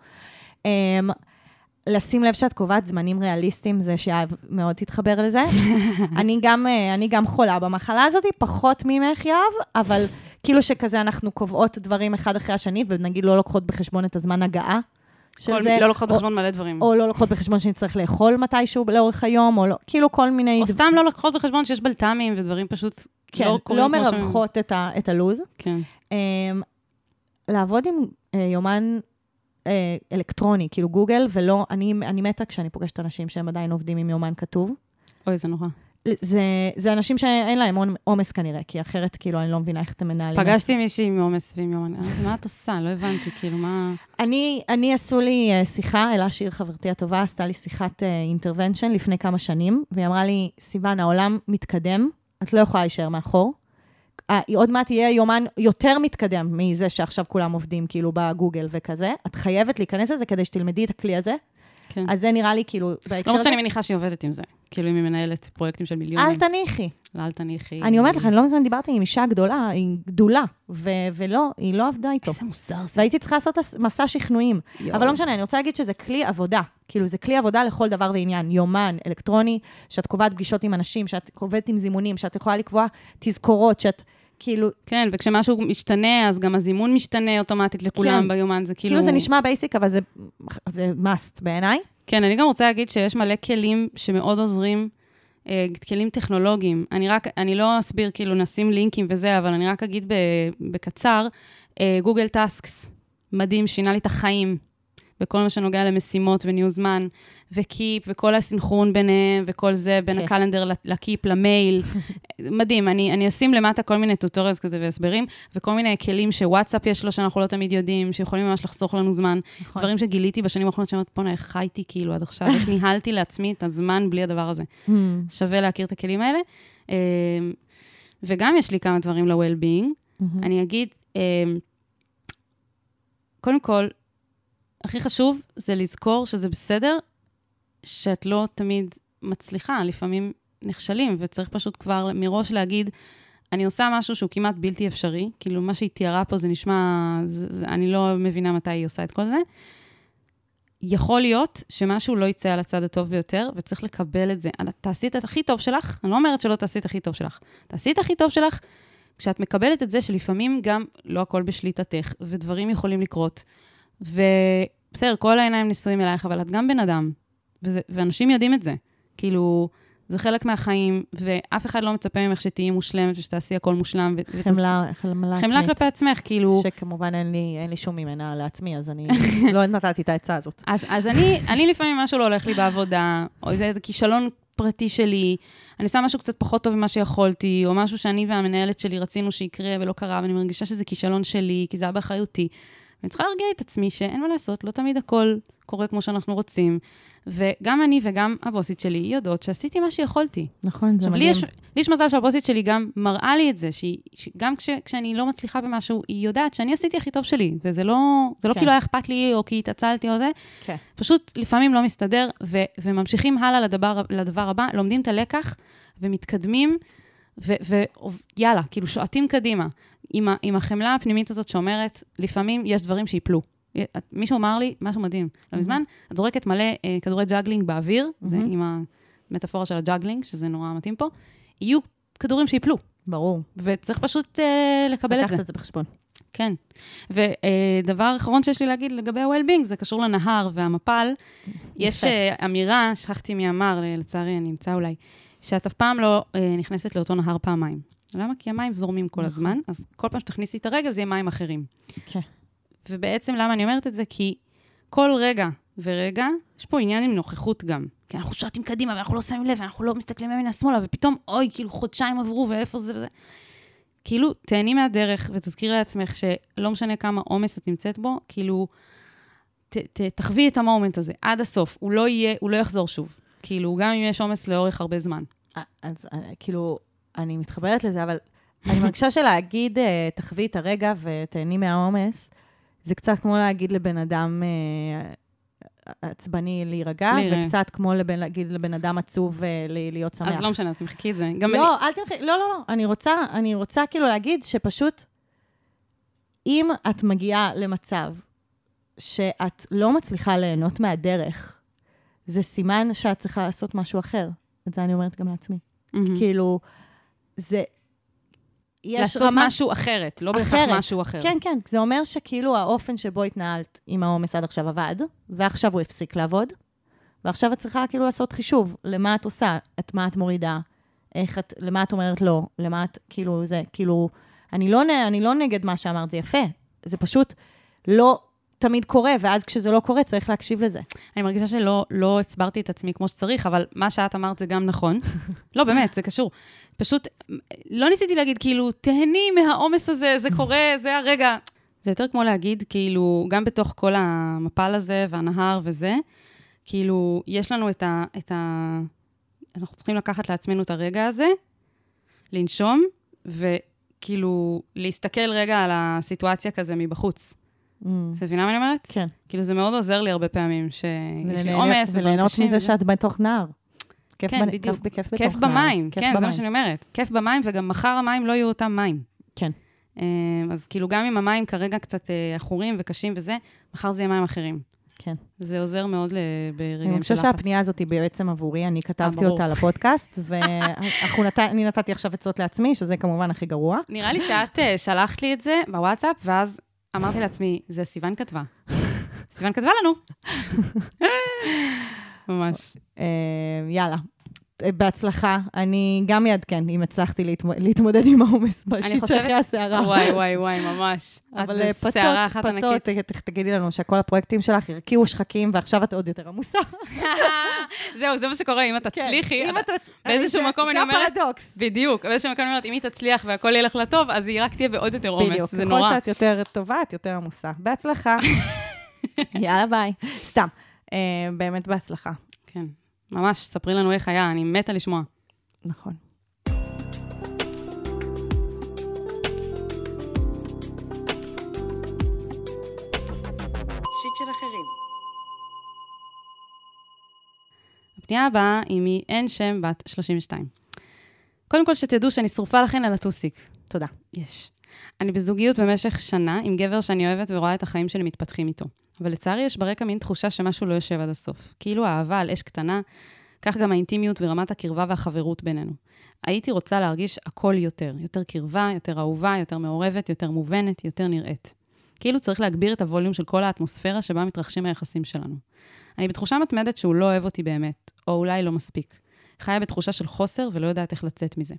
לשים לב שאת קובעת זמנים ריאליסטיים, זה שיהב מאוד תתחבר לזה. אני, גם, אה, אני גם חולה במחלה הזאת, פחות ממך, יהב, אבל כאילו שכזה אנחנו קובעות דברים אחד אחרי השני, ונגיד לא לוקחות בחשבון את הזמן הגעה של כל- זה. לא לוקחות או- בחשבון מלא דברים. או לא לוקחות בחשבון שנצטרך לאכול מתישהו לאורך היום, או לא, כאילו כל מיני... או סתם לא לוקחות בחשבון שיש בלת"מים ודברים פשוט כן, לא לא, קורים שהם- מרווחות את, ה, את הלו"ז. כן. Um, לעבוד עם uh, יומן uh, אלקטרוני, כאילו גוגל, ולא, אני, אני מתה כשאני פוגשת אנשים שהם עדיין עובדים עם יומן כתוב. אוי, זה נורא. זה, זה אנשים שאין להם עומ- עומס כנראה, כי אחרת כאילו אני לא מבינה איך אתם מנהלים. את. פגשתי מישהי עם עומס ועם יומן. אמרתי, מה את עושה? לא הבנתי, כאילו, מה... אני, אני עשו לי אה, שיחה, אלה שיר חברתי הטובה, עשתה לי שיחת אינטרוונשן לפני כמה שנים, והיא אמרה לי, סיוון, העולם מתקדם, את לא יכולה להישאר מאחור. עוד מעט יהיה יומן יותר מתקדם מזה שעכשיו כולם עובדים כאילו בגוגל וכזה. את חייבת להיכנס לזה כדי שתלמדי את הכלי הזה. כן. אז זה נראה לי כאילו, בהקשר למרות הזה, שאני מניחה שהיא עובדת עם זה. כאילו, אם היא מנהלת פרויקטים של מיליונים. אל תניחי. לא, אל תניחי. אני אומרת לך, אני לא מזמן דיברתי עם אישה גדולה, היא גדולה, ו- ולא, היא לא עבדה איתו. איזה מוזר זה. והייתי צריכה לעשות מסע שכנועים. יואו. אבל לא משנה, אני רוצה להגיד שזה כלי עבודה. כאילו, זה כלי עבודה לכל דבר ועניין. יומן, אלקטרוני, שאת קובעת פגישות עם אנשים, שאת עובדת עם זימונים, שאת יכולה לקבוע תזכורות, שאת, כאילו, כן, וכשמשהו משתנה, אז גם הזימון משתנה אוטומטית לכולם כן. ביומן, זה כאילו... כאילו זה נשמע basic, אבל זה, זה must בעיניי. כן, אני גם רוצה להגיד שיש מלא כלים שמאוד עוזרים, אה, כלים טכנולוגיים. אני רק, אני לא אסביר, כאילו, נשים לינקים וזה, אבל אני רק אגיד ב, בקצר, אה, Google Tasks, מדהים, שינה לי את החיים. בכל מה שנוגע למשימות וניהול זמן, וקיפ, וכל הסנכרון ביניהם, וכל זה, בין כן. הקלנדר לקיפ, למייל. מדהים, אני, אני אשים למטה כל מיני טוטוריאלס כזה והסברים, וכל מיני כלים שוואטסאפ יש לו, שאנחנו לא תמיד יודעים, שיכולים ממש לחסוך לנו זמן. נכון. דברים שגיליתי בשנים האחרונות, שאני אומרת, בואנה, איך חייתי כאילו עד עכשיו, איך ניהלתי לעצמי את הזמן בלי הדבר הזה. Hmm, שווה להכיר את הכלים האלה. אה, וגם יש לי כמה דברים ל-well-being. מהמם. אני אגיד, אה, קודם כל, הכי חשוב זה לזכור שזה בסדר שאת לא תמיד מצליחה, לפעמים נכשלים, וצריך פשוט כבר מראש להגיד, אני עושה משהו שהוא כמעט בלתי אפשרי, כאילו מה שהיא תיארה פה זה נשמע, זה, זה, אני לא מבינה מתי היא עושה את כל זה. יכול להיות שמשהו לא יצא על הצד הטוב ביותר, וצריך לקבל את זה. תעשי את הכי טוב שלך, אני לא אומרת שלא תעשי את הכי טוב שלך. תעשי את הכי טוב שלך כשאת מקבלת את זה שלפעמים גם לא הכל בשליטתך, ודברים יכולים לקרות. ובסדר, כל העיניים נשואים אלייך, אבל את גם בן אדם, וזה, ואנשים יודעים את זה. כאילו, זה חלק מהחיים, ואף אחד לא מצפה ממך שתהיי מושלמת ושתעשי הכל מושלם. ו- חמלה, חמלה חמלה עצמית. כלפי עצמך, כאילו... שכמובן אין לי, אין לי שום ממנה לעצמי, אז אני לא נתתי את העצה הזאת. אז, אז אני, אני לפעמים משהו לא הולך לי בעבודה, או איזה, איזה כישלון פרטי שלי, אני עושה משהו קצת פחות טוב ממה שיכולתי, או משהו שאני והמנהלת שלי רצינו שיקרה ולא קרה, ואני מרגישה שזה כישלון שלי, כי זה היה באחריותי. ואני צריכה להרגיע את עצמי שאין מה לעשות, לא תמיד הכל קורה כמו שאנחנו רוצים. וגם אני וגם הבוסית שלי יודעות שעשיתי מה שיכולתי. נכון, זה עכשיו, מדהים. יש, לי יש מזל שהבוסית שלי גם מראה לי את זה, שהיא, שגם כש, כשאני לא מצליחה במשהו, היא יודעת שאני עשיתי הכי טוב שלי, וזה לא, זה לא כן. כאילו היה אכפת לי, או כי התעצלתי או זה, כן. פשוט לפעמים לא מסתדר, ו, וממשיכים הלאה לדבר, לדבר הבא, לומדים את הלקח, ומתקדמים, ויאללה, כאילו שועטים קדימה. עם, ה, עם החמלה הפנימית הזאת שאומרת, לפעמים יש דברים שיפלו. מישהו אמר לי משהו מדהים. לא מזמן, את זורקת מלא אה, כדורי juggling באוויר, זה מהמם. עם המטאפורה של ה juggling, שזה נורא מתאים פה, יהיו כדורים שיפלו, ברור. וצריך פשוט אה, לקבל את זה. לקחת את זה בחשבון. כן. ודבר אחרון שיש לי להגיד לגבי ה-well-being, זה קשור לנהר והמפל. יש אה, אמירה, שכחתי מי אמר, לצערי, אני אמצא אולי, שאת אף פעם לא אה, נכנסת לאותו נהר פעמיים. למה? כי המים זורמים כל נכון. הזמן, אז כל פעם שתכניסי את הרגל זה יהיה מים אחרים. כן. ובעצם למה אני אומרת את זה? כי כל רגע ורגע, יש פה עניין עם נוכחות גם. כי אנחנו שועטים קדימה, ואנחנו לא שמים לב, ואנחנו לא מסתכלים ימינה-שמאלה, ופתאום, אוי, כאילו חודשיים עברו, ואיפה זה וזה. כאילו, תהני מהדרך ותזכירי לעצמך שלא משנה כמה עומס את נמצאת בו, כאילו, ת, ת, תחווי את המומנט הזה עד הסוף. הוא לא יהיה, הוא לא יחזור שוב. כאילו, גם אם יש עומס לאורך הרבה זמן. אז אה, כאילו, אני מתחברת לזה, אבל אני מרגישה שלהגיד, אה, תחווי את הרגע ותהני מהעומס, זה קצת כמו להגיד לבן אדם אה, עצבני להירגע, להירגע. וקצת כמו לבן, להגיד לבן אדם עצוב אה, להיות שמח. אז לא משנה, אז תמחקי את זה. גם אני... לא, אל תמחי, לא, לא, לא. אני רוצה, אני רוצה כאילו להגיד שפשוט, אם את מגיעה למצב שאת לא מצליחה ליהנות מהדרך, זה סימן שאת צריכה לעשות משהו אחר. את זה אני אומרת גם לעצמי. מהמם. כאילו, זה... יש לעשות רמה- משהו אחרת, לא בהכרח. משהו אחר. כן, כן. זה אומר שכאילו האופן שבו התנהלת עם העומס עד עכשיו עבד, ועכשיו הוא הפסיק לעבוד, ועכשיו את צריכה כאילו לעשות חישוב למה את עושה, את מה את מורידה, איך את, למה את אומרת לא, למה את, כאילו, זה, כאילו, אני לא, אני לא נגד מה שאמרת, זה יפה. זה פשוט לא תמיד קורה, ואז כשזה לא קורה, צריך להקשיב לזה. אני מרגישה שלא לא הסברתי את עצמי כמו שצריך, אבל מה שאת אמרת זה גם נכון. לא, באמת, זה קשור. פשוט, לא ניסיתי להגיד, כאילו, תהני מהעומס הזה, זה קורה, זה הרגע. זה יותר כמו להגיד, כאילו, גם בתוך כל המפל הזה והנהר וזה, כאילו, יש לנו את ה... את ה... אנחנו צריכים לקחת לעצמנו את הרגע הזה, לנשום, וכאילו, להסתכל רגע על הסיטואציה כזה מבחוץ. Mm, את מבינה מה אני אומרת? כן. כאילו, זה מאוד עוזר לי הרבה פעמים, שיש לי עומס וליהנות. מזה. שאת בתוך נהר. כיף כן, בנ- בדיוק. כיף כיף נהר. במים, כיף כן, זה במים. מה שאני אומרת. כיף במים, וגם מחר המים לא יהיו אותם מים. כן. אה, אז כאילו, גם אם המים כרגע קצת אה, עכורים וקשים וזה, מחר זה יהיה מים אחרים. כן. זה עוזר מאוד ל- אני ברגעים של חושבת לחץ. שהפנייה הזאת היא בעצם עבורי, אני כתבתי. אותה לפודקאסט, ואני נתתי עכשיו עצות לעצמי, שזה כמובן הכי גרוע. נראה לי שאת אה, שלחת לי את זה בוואטסאפ, ואז אמרתי לעצמי, זה סיוון כתבה. סיוון כתבה לנו. ממש. אה, יאללה. אה, בהצלחה. אני גם אעדכן אם הצלחתי להתמ- להתמודד עם העומס בשיט שאחרי הסערה. וואי, וואי, וואי, ממש. אבל אה, פתות, פתות, תגידי לנו שכל הפרויקטים שלך הרקיעו שחקים, ועכשיו את עוד יותר עמוסה. זהו, זה מה שקורה, אם את תצליחי. כן, את... באיזשהו זה- מקום אני זה אומרת- הפרדוקס. בדיוק, באיזשהו מקום אני אומרת, אם היא תצליח והכל ילך לטוב, אז היא רק תהיה בעוד יותר עומס, בדיוק. זה ככל נורא. שאת יותר טובה, את יותר עמוסה. בהצלחה. יאללה, ביי. סתם. אה, באמת בהצלחה. כן, ממש, ספרי לנו איך היה, אני מתה לשמוע. נכון. הפנייה הבאה היא מאין שם בת 32. קודם כל, שתדעו שאני שרופה לכן על הטוסיק. תודה. יש. אני בזוגיות במשך שנה עם גבר שאני אוהבת ורואה את החיים שלי מתפתחים איתו. אבל לצערי יש ברקע מין תחושה שמשהו לא יושב עד הסוף. כאילו האהבה על אש קטנה, כך גם האינטימיות ורמת הקרבה והחברות בינינו. הייתי רוצה להרגיש הכל יותר. יותר קרבה, יותר אהובה, יותר מעורבת, יותר מובנת, יותר נראית. כאילו צריך להגביר את הווליום של כל האטמוספירה שבה מתרחשים היחסים שלנו. אני בתחושה מתמדת שהוא לא אוהב אותי באמת, או אולי לא מספיק. חיה בתחושה של חוסר ולא יודעת איך לצאת מזה.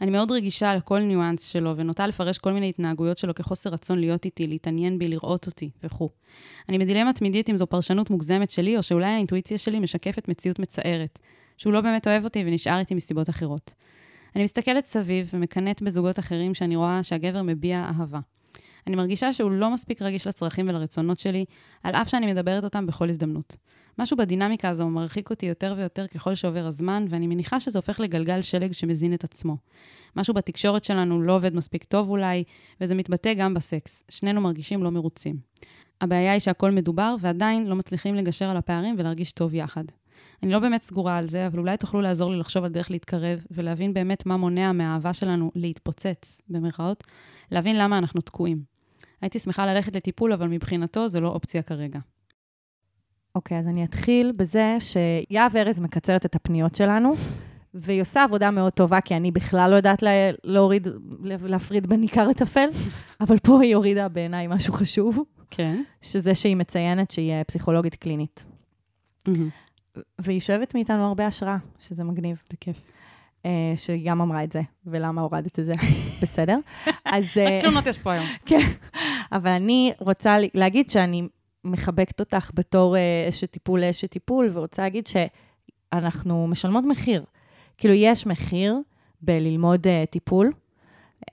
אני מאוד רגישה לכל ניואנס שלו, ונוטה לפרש כל מיני התנהגויות שלו כחוסר רצון להיות איתי, להתעניין בי, לראות אותי וכו'. אני בדילמה תמידית אם זו פרשנות מוגזמת שלי, או שאולי האינטואיציה שלי משקפת מציאות מצערת, שהוא לא באמת אוהב אותי ונשאר איתי מסיבות אחרות. אני מסתכלת סביב ומקנאת בזוגות אחרים שאני רואה שהגבר מביע אהבה. אני מרגישה שהוא לא מספיק רגיש לצרכים ולרצונות שלי, על אף שאני מדברת אותם בכל הזדמנות. משהו בדינמיקה הזו מרחיק אותי יותר ויותר ככל שעובר הזמן, ואני מניחה שזה הופך לגלגל שלג שמזין את עצמו. משהו בתקשורת שלנו לא עובד מספיק טוב אולי, וזה מתבטא גם בסקס. שנינו מרגישים לא מרוצים. הבעיה היא שהכל מדובר, ועדיין לא מצליחים לגשר על הפערים ולהרגיש טוב יחד. אני לא באמת סגורה על זה, אבל אולי תוכלו לעזור לי לחשוב על דרך להתקרב, ולהבין באמת מה מונע מהאהבה שלנו להתפוצץ, במרכאות, להבין למה אנחנו תקועים. הייתי שמחה ללכת לטיפול, אבל מבחינתו זו לא אופציה כרגע. אוקיי, אז אני אתחיל בזה שיהב ארז מקצרת את הפניות שלנו, והיא עושה עבודה מאוד טובה, כי אני בכלל לא יודעת לה, להוריד, להפריד בין עיקר לטפל, אבל פה היא הורידה בעיניי משהו חשוב, כן. שזה שהיא מציינת שהיא אה, פסיכולוגית קלינית. והיא שואבת מאיתנו הרבה השראה, שזה מגניב. זה כיף. אה, שהיא גם אמרה את זה, ולמה הורדת את זה, בסדר? אז... אה, רק תלונות יש פה היום. כן, אבל אני רוצה להגיד שאני מחבקת אותך בתור אה, אשת טיפול לאשת טיפול, ורוצה להגיד שאנחנו משלמות מחיר. כאילו, יש מחיר בללמוד אה, טיפול,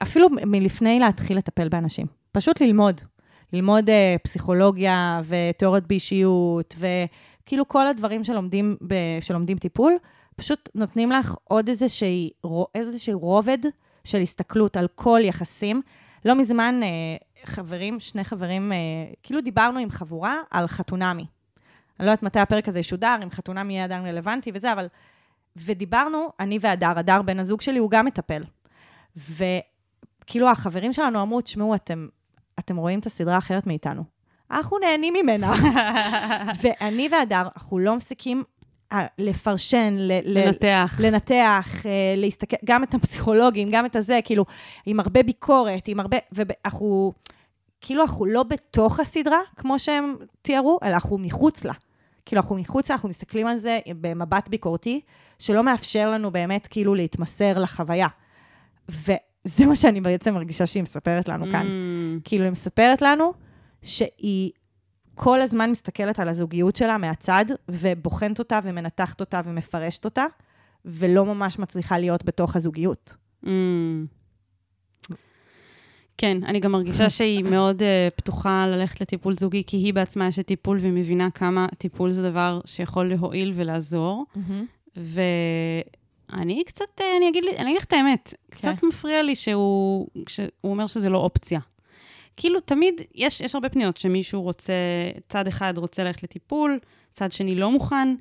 אפילו מלפני להתחיל לטפל באנשים. פשוט ללמוד. ללמוד אה, פסיכולוגיה ותיאוריות באישיות, וכאילו כל הדברים שלומדים, ב, שלומדים טיפול, פשוט נותנים לך עוד איזשהו רובד של הסתכלות על כל יחסים. לא מזמן, חברים, שני חברים, אה, כאילו דיברנו עם חבורה על חתונמי. אני לא יודעת מתי הפרק הזה ישודר, אם חתונמי יהיה עדיין רלוונטי וזה, אבל... ודיברנו, אני והדר, הדר בן הזוג שלי, הוא גם מטפל. וכאילו החברים שלנו אמרו, תשמעו, אתם, אתם רואים את הסדרה אחרת מאיתנו. אנחנו נהנים ממנה. ואני והדר, אנחנו לא מפסיקים לפרשן, ל- לנתח. לנתח, אה, להסתכל, גם את הפסיכולוגים, גם את הזה, כאילו, עם הרבה ביקורת, עם הרבה, ואנחנו, כאילו, אנחנו לא בתוך הסדרה, כמו שהם תיארו, אלא אנחנו מחוץ לה. כאילו, אנחנו מחוץ לה, אנחנו מסתכלים על זה במבט ביקורתי, שלא מאפשר לנו באמת, כאילו, להתמסר לחוויה. וזה מה שאני בעצם מרגישה שהיא מספרת לנו כאן. Mm, כאילו, היא מספרת לנו שהיא כל הזמן מסתכלת על הזוגיות שלה מהצד, ובוחנת אותה, ומנתחת אותה, ומפרשת אותה, ולא ממש מצליחה להיות בתוך הזוגיות. mm. כן, אני גם מרגישה שהיא מאוד uh, פתוחה ללכת לטיפול זוגי, כי היא בעצמה אשת טיפול והיא מבינה כמה טיפול זה דבר שיכול להועיל ולעזור. ואני קצת, אה, אני אגיד, לי- אני אגיד לך את האמת, כן. קצת מפריע לי שהוא, שהוא אומר שזה לא אופציה. כאילו, תמיד יש, יש הרבה פניות שמישהו רוצה, צד אחד רוצה ללכת לטיפול, צד שני לא מוכן,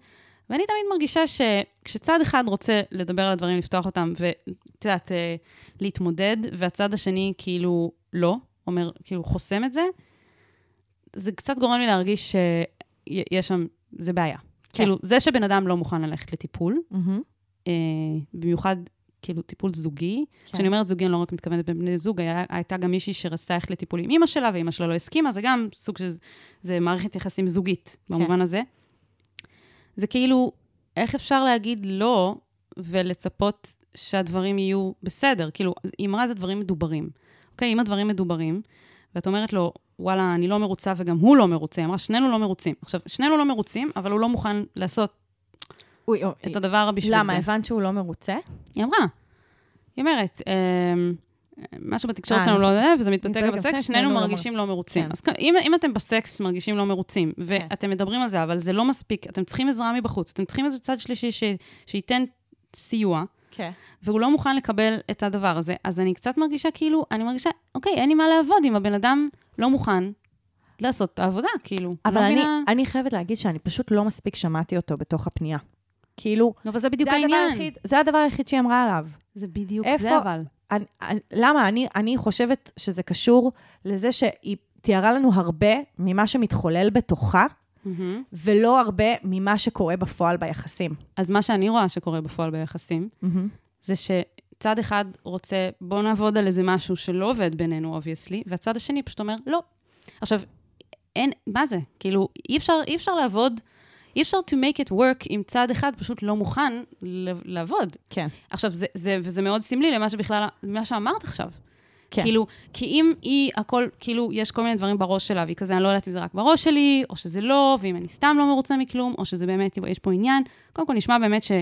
ואני תמיד מרגישה שכשצד אחד רוצה לדבר על הדברים, לפתוח אותם, ואת יודעת, אה, להתמודד, והצד השני כאילו לא, אומר, כאילו חוסם את זה, זה קצת גורם לי להרגיש שיש שם, זה בעיה. כן. כאילו, זה שבן אדם לא מוכן ללכת לטיפול, מהמם. אה, במיוחד כאילו טיפול זוגי. כן. כשאני אומרת זוגי, אני לא רק מתכוונת בבני זוג, היה, הייתה גם מישהי שרצתה ללכת לטיפול עם אימא שלה, ואימא שלה לא הסכימה, זה גם סוג של, זה מערכת יחסים זוגית, כן. במובן הזה. זה כאילו, איך אפשר להגיד לא ולצפות שהדברים יהיו בסדר? כאילו, אמרה זה דברים מדוברים. אוקיי, אם הדברים מדוברים, ואת אומרת לו, וואלה, אני לא מרוצה וגם הוא לא מרוצה, היא אמרה, שנינו לא מרוצים. עכשיו, שנינו לא מרוצים, אבל הוא לא מוכן לעשות אוי, אוי, את הדבר בשביל זה. למה? הבנת שהוא לא מרוצה? היא אמרה. היא אומרת, אמ, משהו בתקשורת אה, שלנו. לא זה, וזה מתבטא גם בסקס, שנינו לא מרגישים לא מרוצים. כן. אז אם אם אתם בסקס מרגישים לא מרוצים, ואתם מדברים על זה, אבל זה לא מספיק, אתם צריכים עזרה מבחוץ, אתם צריכים איזה צד שלישי ש- שייתן סיוע, כן. והוא לא מוכן לקבל את הדבר הזה, אז אני קצת מרגישה כאילו, אני מרגישה, אוקיי, אין לי מה לעבוד אם הבן אדם לא מוכן לעשות את העבודה, כאילו. אבל לא אני, אני חייבת להגיד שאני פשוט לא מספיק שמעתי אותו בתוך הפנייה. כאילו, לא, אבל זה בדיוק זה העניין. היחיד, זה הדבר היחיד שהיא אמרה עליו. זה בדיוק איפה- זה, אבל. אני, אני, למה? אני, אני חושבת שזה קשור לזה שהיא תיארה לנו הרבה ממה שמתחולל בתוכה, מהמם. ולא הרבה ממה שקורה בפועל ביחסים. אז מה שאני רואה שקורה בפועל ביחסים, זה שצד אחד רוצה, בוא נעבוד על איזה משהו שלא עובד בינינו, obviously, והצד השני פשוט אומר, לא. עכשיו, אין, מה זה? כאילו, אי אפשר, אי אפשר לעבוד, אי אפשר to make it work אם צד אחד פשוט לא מוכן לעבוד. כן. עכשיו, זה, זה, וזה מאוד סמלי למה שבכלל, מה שאמרת עכשיו. כן. כאילו, כי אם היא, הכל, כאילו, יש כל מיני דברים בראש שלה, והיא כזה, אני לא יודעת אם זה רק בראש שלי, או שזה לא, ואם אני סתם לא מרוצה מכלום, או שזה באמת, יש פה עניין. קודם כל, נשמע באמת ש...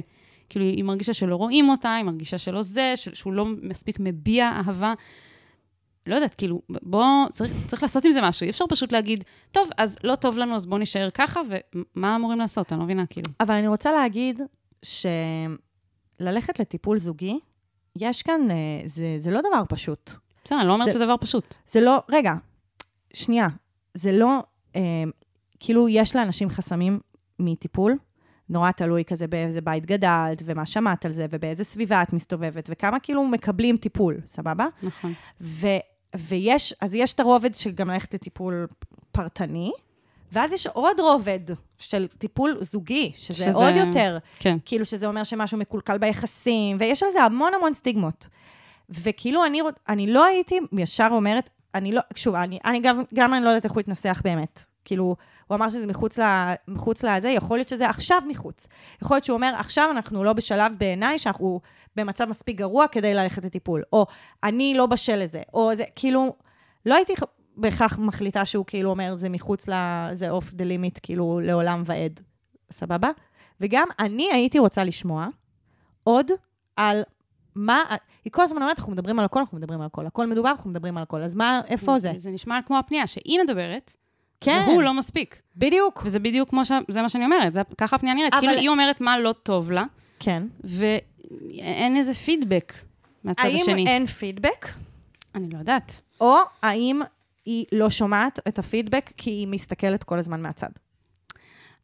כאילו, היא מרגישה שלא רואים אותה, היא מרגישה שלא זה, שהוא לא מספיק מביע אהבה. לא יודעת, כאילו, בוא, צריך, צריך לעשות עם זה משהו. אי אפשר פשוט להגיד, טוב, אז לא טוב לנו, אז בוא נישאר ככה, ומה אמורים לעשות? אני לא מבינה, כאילו. אבל אני רוצה להגיד שללכת לטיפול זוגי, יש כאן, אה, זה, זה לא דבר פשוט. בסדר, אני לא אומרת זה- שזה דבר פשוט. זה לא, רגע, שנייה, זה לא, אה, כאילו, יש לאנשים חסמים מטיפול, נורא תלוי כזה באיזה בית גדלת, ומה שמעת על זה, ובאיזה סביבה את מסתובבת, וכמה כאילו מקבלים טיפול, סבבה? נכון. ו, ויש, אז יש את הרובד של גם ללכת לטיפול פרטני, ואז יש עוד רובד של טיפול זוגי, שזה, שזה- עוד יותר, כן. כאילו שזה אומר שמשהו מקולקל ביחסים, ויש על זה המון המון סטיגמות. וכאילו אני, אני לא הייתי ישר אומרת, אני לא, שוב, אני, אני גם, גם אני לא יודעת איך הוא התנסח באמת. כאילו, הוא אמר שזה מחוץ, ל, מחוץ לזה, יכול להיות שזה עכשיו מחוץ. יכול להיות שהוא אומר, עכשיו אנחנו לא בשלב בעיניי שאנחנו במצב מספיק גרוע כדי ללכת לטיפול, או אני לא בשל לזה, או זה, כאילו, לא הייתי בהכרח מחליטה שהוא כאילו אומר, זה מחוץ ל... זה אוף דה לימיט, כאילו, לעולם ועד. סבבה? וגם אני הייתי רוצה לשמוע עוד על מה... היא כל הזמן אומרת, אנחנו מדברים על הכל, אנחנו מדברים על הכל. הכל מדובר, אנחנו מדברים על הכל. אז מה, איפה זה? זה נשמע כמו הפנייה, שהיא מדברת, כן, והוא לא מספיק. בדיוק. וזה בדיוק כמו ש... זה מה שאני אומרת, זה... ככה הפנייה נראית. אבל- כאילו, היא אומרת מה לא טוב לה, כן. ואין איזה פידבק מהצד האם השני. אין פידבק, אני לא יודעת. או האם היא לא שומעת את הפידבק כי היא מסתכלת כל הזמן מהצד?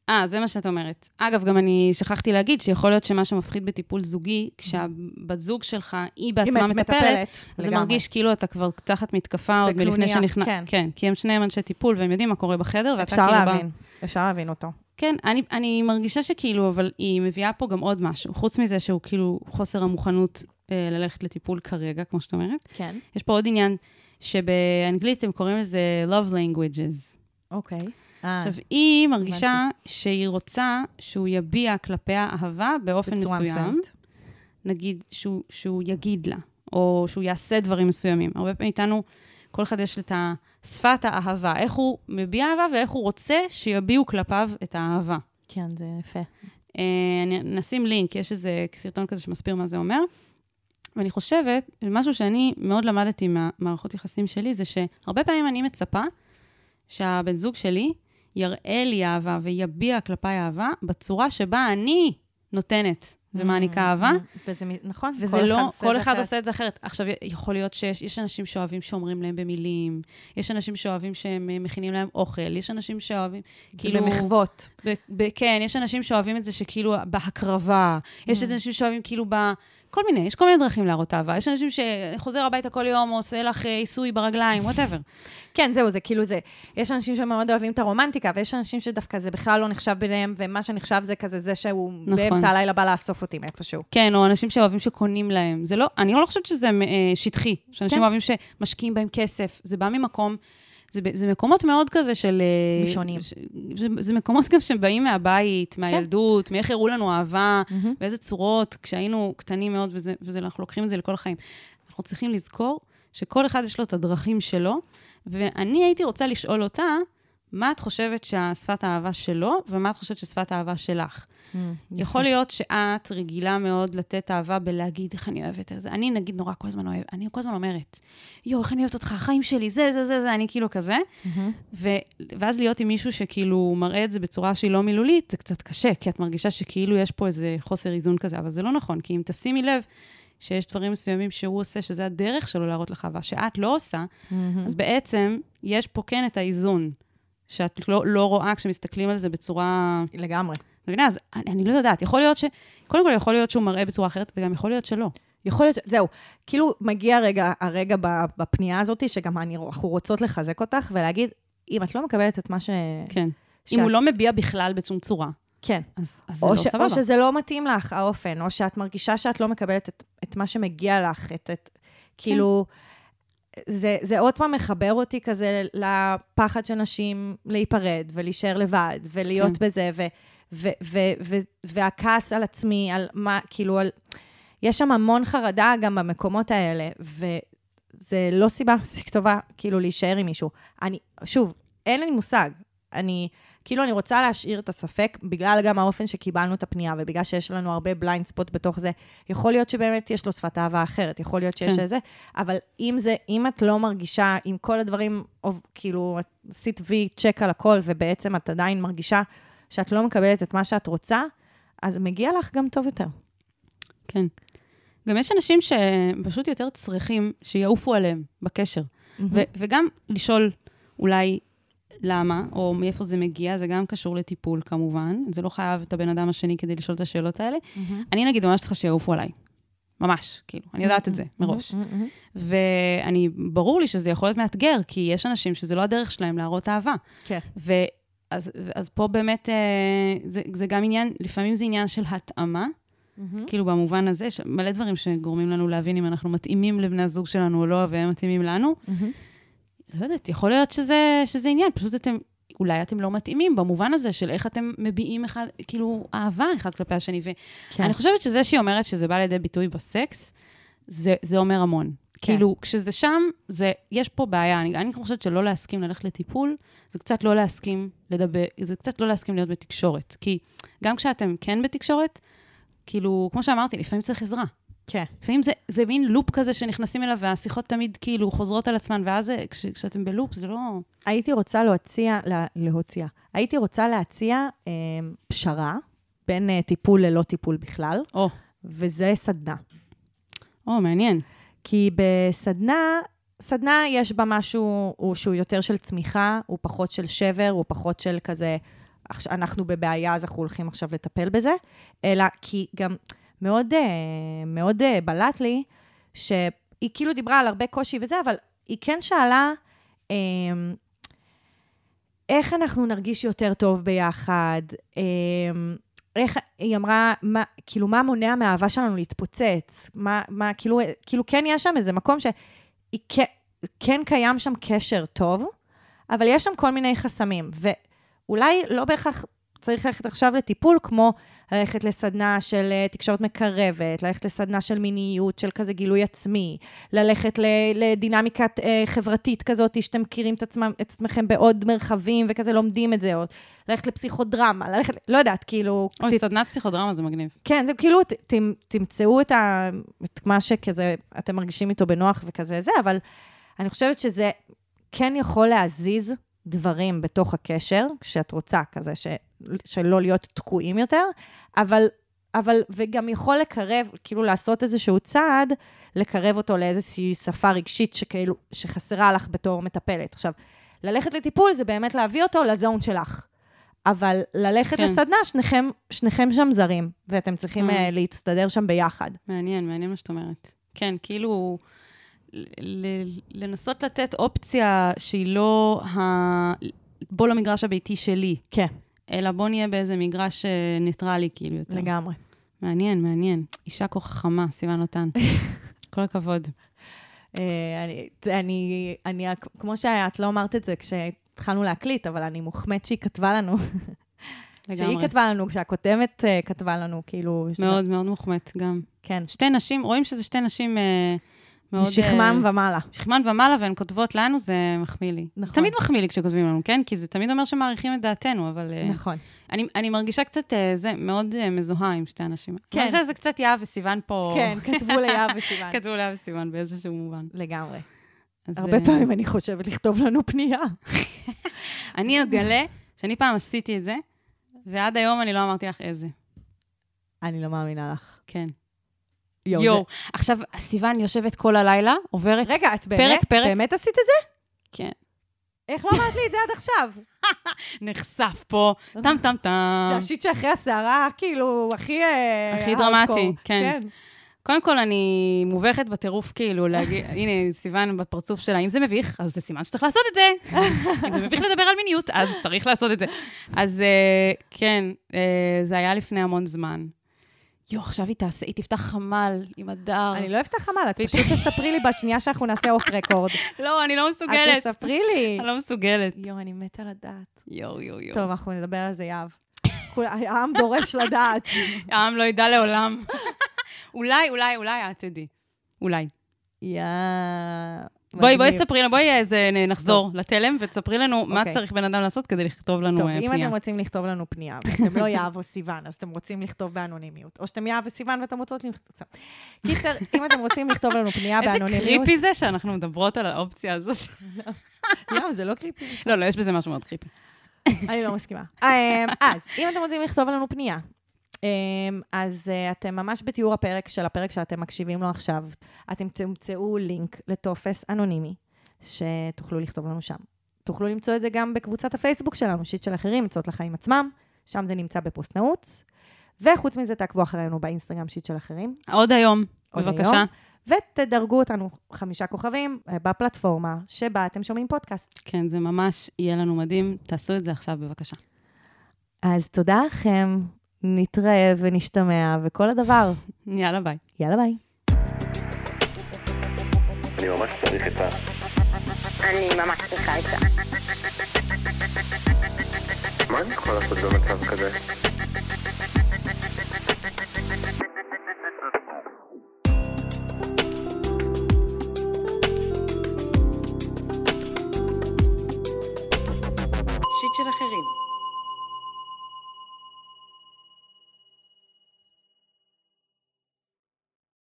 אה, זה מה שאת אומרת. אגב, גם אני שכחתי להגיד שיכול להיות שמה שמפחיד בטיפול זוגי, כשהבת זוג שלך, היא בעצמה מטפלת, מטפלת, אז זה. מרגיש כאילו אתה כבר תחת מתקפה עוד מלפני שנכנס... כן. כן, כי הם שניהם אנשי טיפול, והם יודעים מה קורה בחדר, ואתה אפשר כאילו... בא- להבין, אפשר להבין אותו. כן, אני, אני מרגישה שכאילו, אבל היא מביאה פה גם עוד משהו. חוץ מזה שהוא כאילו חוסר המוכנות אה, ללכת לטיפול כרגע, כמו שאת אומרת. כן. יש פה עוד עניין שבאנגלית הם קוראים לזה love languages. אוקיי. עכשיו, היא מרגישה שהיא רוצה שהוא יביע כלפיה אהבה באופן מסוים. נגיד שהוא, שהוא יגיד לה, או שהוא יעשה דברים מסוימים. הרבה פעמים איתנו, כל אחד יש את שפת האהבה, איך הוא מביע אהבה ואיך הוא רוצה שיביעו כלפיו את האהבה. כן, זה יפה. אה, אני- נשים לינק, יש איזה סרטון כזה שמסביר מה זה אומר. ואני חושבת, משהו שאני מאוד למדתי מהמערכות יחסים שלי, זה שהרבה פעמים אני מצפה שהבן זוג שלי יראה לי אהבה ויביע כלפיי אהבה בצורה שבה אני נותנת ומעניקה אהבה. וזה, מ- נכון, וזה לא, כל זה אחד אחרת. עושה את זה אחרת. עכשיו, יכול להיות שיש יש אנשים שאוהבים שאומרים להם במילים, יש אנשים שאוהבים שהם אה, מכינים להם אוכל, יש אנשים שאוהבים, זה כאילו... במחוות. ב- ב- כן, יש אנשים שאוהבים את זה שכאילו בהקרבה, יש Mm. אנשים שאוהבים כאילו ב... כל מיני, יש כל מיני דרכים להראות אהבה. יש אנשים שחוזר הביתה כל יום, עושה לך אה, עיסוי ברגליים, whatever. כן, זהו, זה כאילו זה. יש אנשים שמאוד אוהבים את הרומנטיקה, ויש אנשים שדווקא זה בכלל לא נחשב ביניהם, ומה שנחשב זה כזה זה שהוא נכון. באמצע הלילה בא לאסוף אותי מאיפשהו. כן, או אנשים שאוהבים שקונים להם. זה לא, אני לא חושבת שזה אה, שטחי, שאנשים כן. אוהבים שמשקיעים בהם כסף. זה בא ממקום, זה, זה מקומות מאוד כזה של... אה, ראשונים. ש- זה, זה מקומות גם שבאים מהבית, מהילדות, מאיך הראו לנו אהבה, מהמם. באיזה צורות, כשהיינו קטנים מאוד, וזה, וזה, אנחנו לוקחים את זה לכל החיים. אנחנו צריכים לזכור שכל אחד יש לו את הדרכים שלו, ואני הייתי רוצה לשאול אותה, מה את חושבת שהשפת האהבה שלו, ומה את חושבת ששפת האהבה שלך? Mm, יכול להיות שאת רגילה מאוד לתת אהבה בלהגיד איך אני אוהבת את זה. אני נגיד נורא כל הזמן אוהבת, אני כל הזמן אומרת, יואו, איך אני אוהבת אותך, החיים שלי, זה, זה, זה, זה, אני כאילו כזה. מהמם. ו, ואז להיות עם מישהו שכאילו מראה את זה בצורה שהיא לא מילולית, זה קצת קשה, כי את מרגישה שכאילו יש פה איזה חוסר איזון כזה, אבל זה לא נכון, כי אם תשימי לב שיש דברים מסוימים שהוא עושה, שזה הדרך שלו להראות לך אהבה, שאת לא עושה, מהמם. אז בעצם יש פה כן את האיזון, שאת לא, לא רואה כשמסתכלים על זה בצורה... לגמרי. מבינה? אז אני, אני לא יודעת, יכול להיות ש... קודם כל, יכול להיות שהוא מראה בצורה אחרת, וגם יכול להיות שלא. יכול להיות, זהו, כאילו מגיע הרגע, הרגע בפנייה הזאת, שגם אני, אנחנו רוצות לחזק אותך ולהגיד, אם את לא מקבלת את מה ש... כן. שאת- אם הוא לא מביע בכלל בשום צורה, כן. אז, אז זה לא ש, סבבה. או שזה לא מתאים לך, האופן, או שאת מרגישה שאת לא מקבלת את, את מה שמגיע לך, את, את כאילו, זה, זה עוד פעם מחבר אותי כזה לפחד של נשים להיפרד ולהישאר לבד, ולהיות כן. בזה, ו, ו, ו, ו, והכעס על עצמי, על מה, כאילו, על... יש שם המון חרדה גם במקומות האלה, וזה לא סיבה מספיק טובה, כאילו, להישאר עם מישהו. אני, שוב, אין לי מושג. אני, כאילו, אני רוצה להשאיר את הספק, בגלל גם האופן שקיבלנו את הפנייה, ובגלל שיש לנו הרבה בליינד ספוט בתוך זה, יכול להיות שבאמת יש לו שפת אהבה אחרת, יכול להיות שיש כן. איזה, אבל אם זה, אם את לא מרגישה, אם כל הדברים, כאילו, עשית וי צ'ק על הכל, ובעצם את עדיין מרגישה שאת לא מקבלת את מה שאת רוצה, אז מגיע לך גם טוב יותר. כן. גם יש אנשים שפשוט יותר צריכים שיעופו עליהם בקשר. ו- וגם לשאול אולי למה, או מאיפה זה מגיע, זה גם קשור לטיפול כמובן. זה לא חייב את הבן אדם השני כדי לשאול את השאלות האלה. אני נגיד ממש צריכה שיעופו עליי. ממש, כאילו, אני יודעת את זה מראש. ואני, ברור לי שזה יכול להיות מאתגר, כי יש אנשים שזה לא הדרך שלהם להראות אהבה. כן. ואז אז פה באמת, אה, זה, זה גם עניין, לפעמים זה עניין של התאמה, כאילו במובן הזה, יש מלא דברים שגורמים לנו להבין אם אנחנו מתאימים לבני הזוג שלנו או לא, והם מתאימים לנו. לא יודעת, יכול להיות שזה, שזה עניין, פשוט אתם, אולי אתם לא מתאימים במובן הזה של איך אתם מביעים אחד, כאילו, אהבה אחד כלפי השני. כן. ואני חושבת שזה שהיא אומרת שזה בא לידי ביטוי בסקס, זה, זה אומר המון. כן. כאילו, כשזה שם, זה, יש פה בעיה. אני, אני חושבת שלא להסכים ללכת לטיפול, זה קצת לא להסכים לדבר, זה קצת לא להסכים להיות בתקשורת. כי גם כשאתם כן בתקשורת, כאילו, כמו שאמרתי, לפעמים צריך עזרה. כן. לפעמים זה, זה מין לופ כזה שנכנסים אליו, והשיחות תמיד כאילו חוזרות על עצמן, ואז זה, כש, כשאתם בלופ, זה לא... הייתי רוצה להציע, לה, להוציע, הייתי רוצה להציע אה, פשרה בין אה, טיפול ללא טיפול בכלל, או, וזה סדנה. או, מעניין. כי בסדנה, סדנה יש בה משהו הוא, שהוא יותר של צמיחה, הוא פחות של שבר, הוא פחות של כזה, אנחנו בבעיה, אז אנחנו הולכים עכשיו לטפל בזה, אלא כי גם מאוד, אה, מאוד אה, בלט לי, שהיא כאילו דיברה על הרבה קושי וזה, אבל היא כן שאלה, אה, איך אנחנו נרגיש יותר טוב ביחד, איך, היא אמרה, מה, כאילו, מה מונע מהאהבה שלנו להתפוצץ? מה, מה, כאילו, כאילו, כן יש שם איזה מקום שהיא כן, כן קיים שם קשר טוב, אבל יש שם כל מיני חסמים, ואולי לא בהכרח צריך ללכת עכשיו לטיפול, כמו ללכת לסדנה של אה, תקשורת מקרבת, ללכת לסדנה של מיניות, של כזה גילוי עצמי, ללכת לדינמיקת אה, חברתית כזאת, שאתם מכירים את, עצמם, את עצמכם בעוד מרחבים וכזה לומדים את זה, או ללכת לפסיכודרמה, ללכת, לא יודעת, כאילו... אוי, ת- סדנת פסיכודרמה זה מגניב. כן, זה כאילו, ת, ת, תמצאו את, ה, את מה שכזה, אתם מרגישים איתו בנוח וכזה זה, אבל אני חושבת שזה כן יכול להזיז דברים בתוך הקשר, כשאת רוצה כזה, ש, שלא להיות תקועים יותר, אבל, אבל, וגם יכול לקרב, כאילו לעשות איזשהו צעד, לקרב אותו לאיזושהי שפה רגשית שכאילו, שחסרה לך בתור מטפלת. עכשיו, ללכת לטיפול זה באמת להביא אותו לזון שלך. אבל ללכת כן. לסדנה, שניכם, שניכם שם זרים, ואתם צריכים אה. uh, להצטדר שם ביחד. מעניין, מעניין מה שאת אומרת. כן, כאילו, לנסות לתת אופציה שהיא לא ה... בוא למגרש הביתי שלי, כן, אלא בוא נהיה באיזה מגרש אה, ניטרלי, כאילו, יותר. לגמרי. מעניין, מעניין. אישה כה חכמה, סיוון לוטן. כל הכבוד. Uh, אני, אני, אני, כמו שאת לא אמרת את זה כשהתחלנו להקליט, אבל אני מוחמאת שהיא כתבה לנו. שהיא לגמרי. כתבה לנו, כשהכותבת uh, כתבה לנו, כאילו... מאוד מאוד מוחמאת גם. כן. שתי נשים, רואים שזה שתי נשים אה, מאוד... משכמם אה, ומעלה. שכמן ומעלה, והן כותבות לנו, זה מחמיא לי. נכון. זה תמיד מחמיא לי כשכותבים לנו, כן? כי זה תמיד אומר שמעריכים את דעתנו, אבל... אה, נכון. אני, אני מרגישה קצת, אה, זה, מאוד מזוהה עם שתי אנשים. כן. אני חושבת שזה קצת יהב וסיוון פה. כן, כתבו ליהב וסיוון. כתבו ליהב וסיוון באיזשהו מובן. לגמרי. אז, הרבה פעמים אני חושבת לכתוב לנו פנייה. אני אגלה שאני פעם עשיתי את זה, ועד היום אני לא אמרתי לך איזה. אני לא מאמינה לך. כן. יואו, יואו. עכשיו, סיוון יושבת כל הלילה, עוברת... זה- רגע, את באמת, פרק. באמת עשית את זה? כן. איך לא אמרת לי את זה עד עכשיו? נחשף פה, טם טם טם. זה השיט שאחרי הסערה, כאילו, הכי... אה, הכי. דרמטי, כן. קודם כל, אני מובכת בטירוף, כאילו, להגיד, הנה, סיוון בפרצוף שלה, אם זה מביך, אז זה סימן שצריך לעשות את זה. אם זה מביך לדבר על מיניות, אז צריך לעשות את זה. אז אה, כן, אה, זה היה לפני המון זמן. יואו, עכשיו היא תעשה, היא תפתח חמ"ל עם הדר. אני לא אפתח חמ"ל, את פשוט תספרי לי בשנייה שאנחנו נעשה אוף רקורד. לא, אני לא את מסוגלת. תספרי לי. אני לא מסוגלת. יואו, אני מתה לדעת. יואו, יואו, יואו. טוב, אנחנו נדבר על זה, יהב. כול- העם דורש לדעת. העם לא ידע לעולם. אולי, אולי, אולי את תדעי. אולי. יא... בואי, בואי. ספרי לנו, בואי איזה, נחזור לתלם ותספרי לנו מה אוקיי. צריך בן אדם לעשות כדי לכתוב לנו טוב, אה, אם פנייה. אתם רוצים לכתוב לנו פנייה, ואתם לא יהב או סיוון, אז אתם רוצים לכתוב באנונימיות. או שאתם יהב וסיוון ואתם רוצות לכתוב... קיצר, אם אתם רוצים לכתוב לנו פנייה איזה באנונימיות... קריפי זה שאנחנו מדברות על האופציה הזאת. לא, זה לא קריפי. לא, לא, יש בזה משהו מאוד קריפי. אני לא מסכימה. אמ, אז, אם אתם רוצים לכתוב לנו פנייה, אז אה, אתם ממש בתיאור הפרק של הפרק שאתם מקשיבים לו עכשיו, אתם תמצאו לינק לטופס אנונימי, שתוכלו לכתוב לנו שם. תוכלו למצוא את זה גם בקבוצת הפייסבוק שלנו, שיט של אחרים, עצות לחיים עצמם, שם זה נמצא בפוסט נעוץ. וחוץ מזה, תעקבו אחרינו באינסטגרם שיט של אחרים, עוד היום, עוד בבקשה. היום. ותדרגו אותנו חמישה כוכבים אה, בפלטפורמה שבה אתם שומעים פודקאסט. כן, זה ממש יהיה לנו מדהים. תעשו את זה עכשיו, בבקשה. אז תודה לכם, נתראה ונשתמע וכל הדבר. יאללה ביי. יאללה ביי. אני ממש צריך את ה... אני ממש צריכה את ה... מה אני יכול לעשות במצב כזה?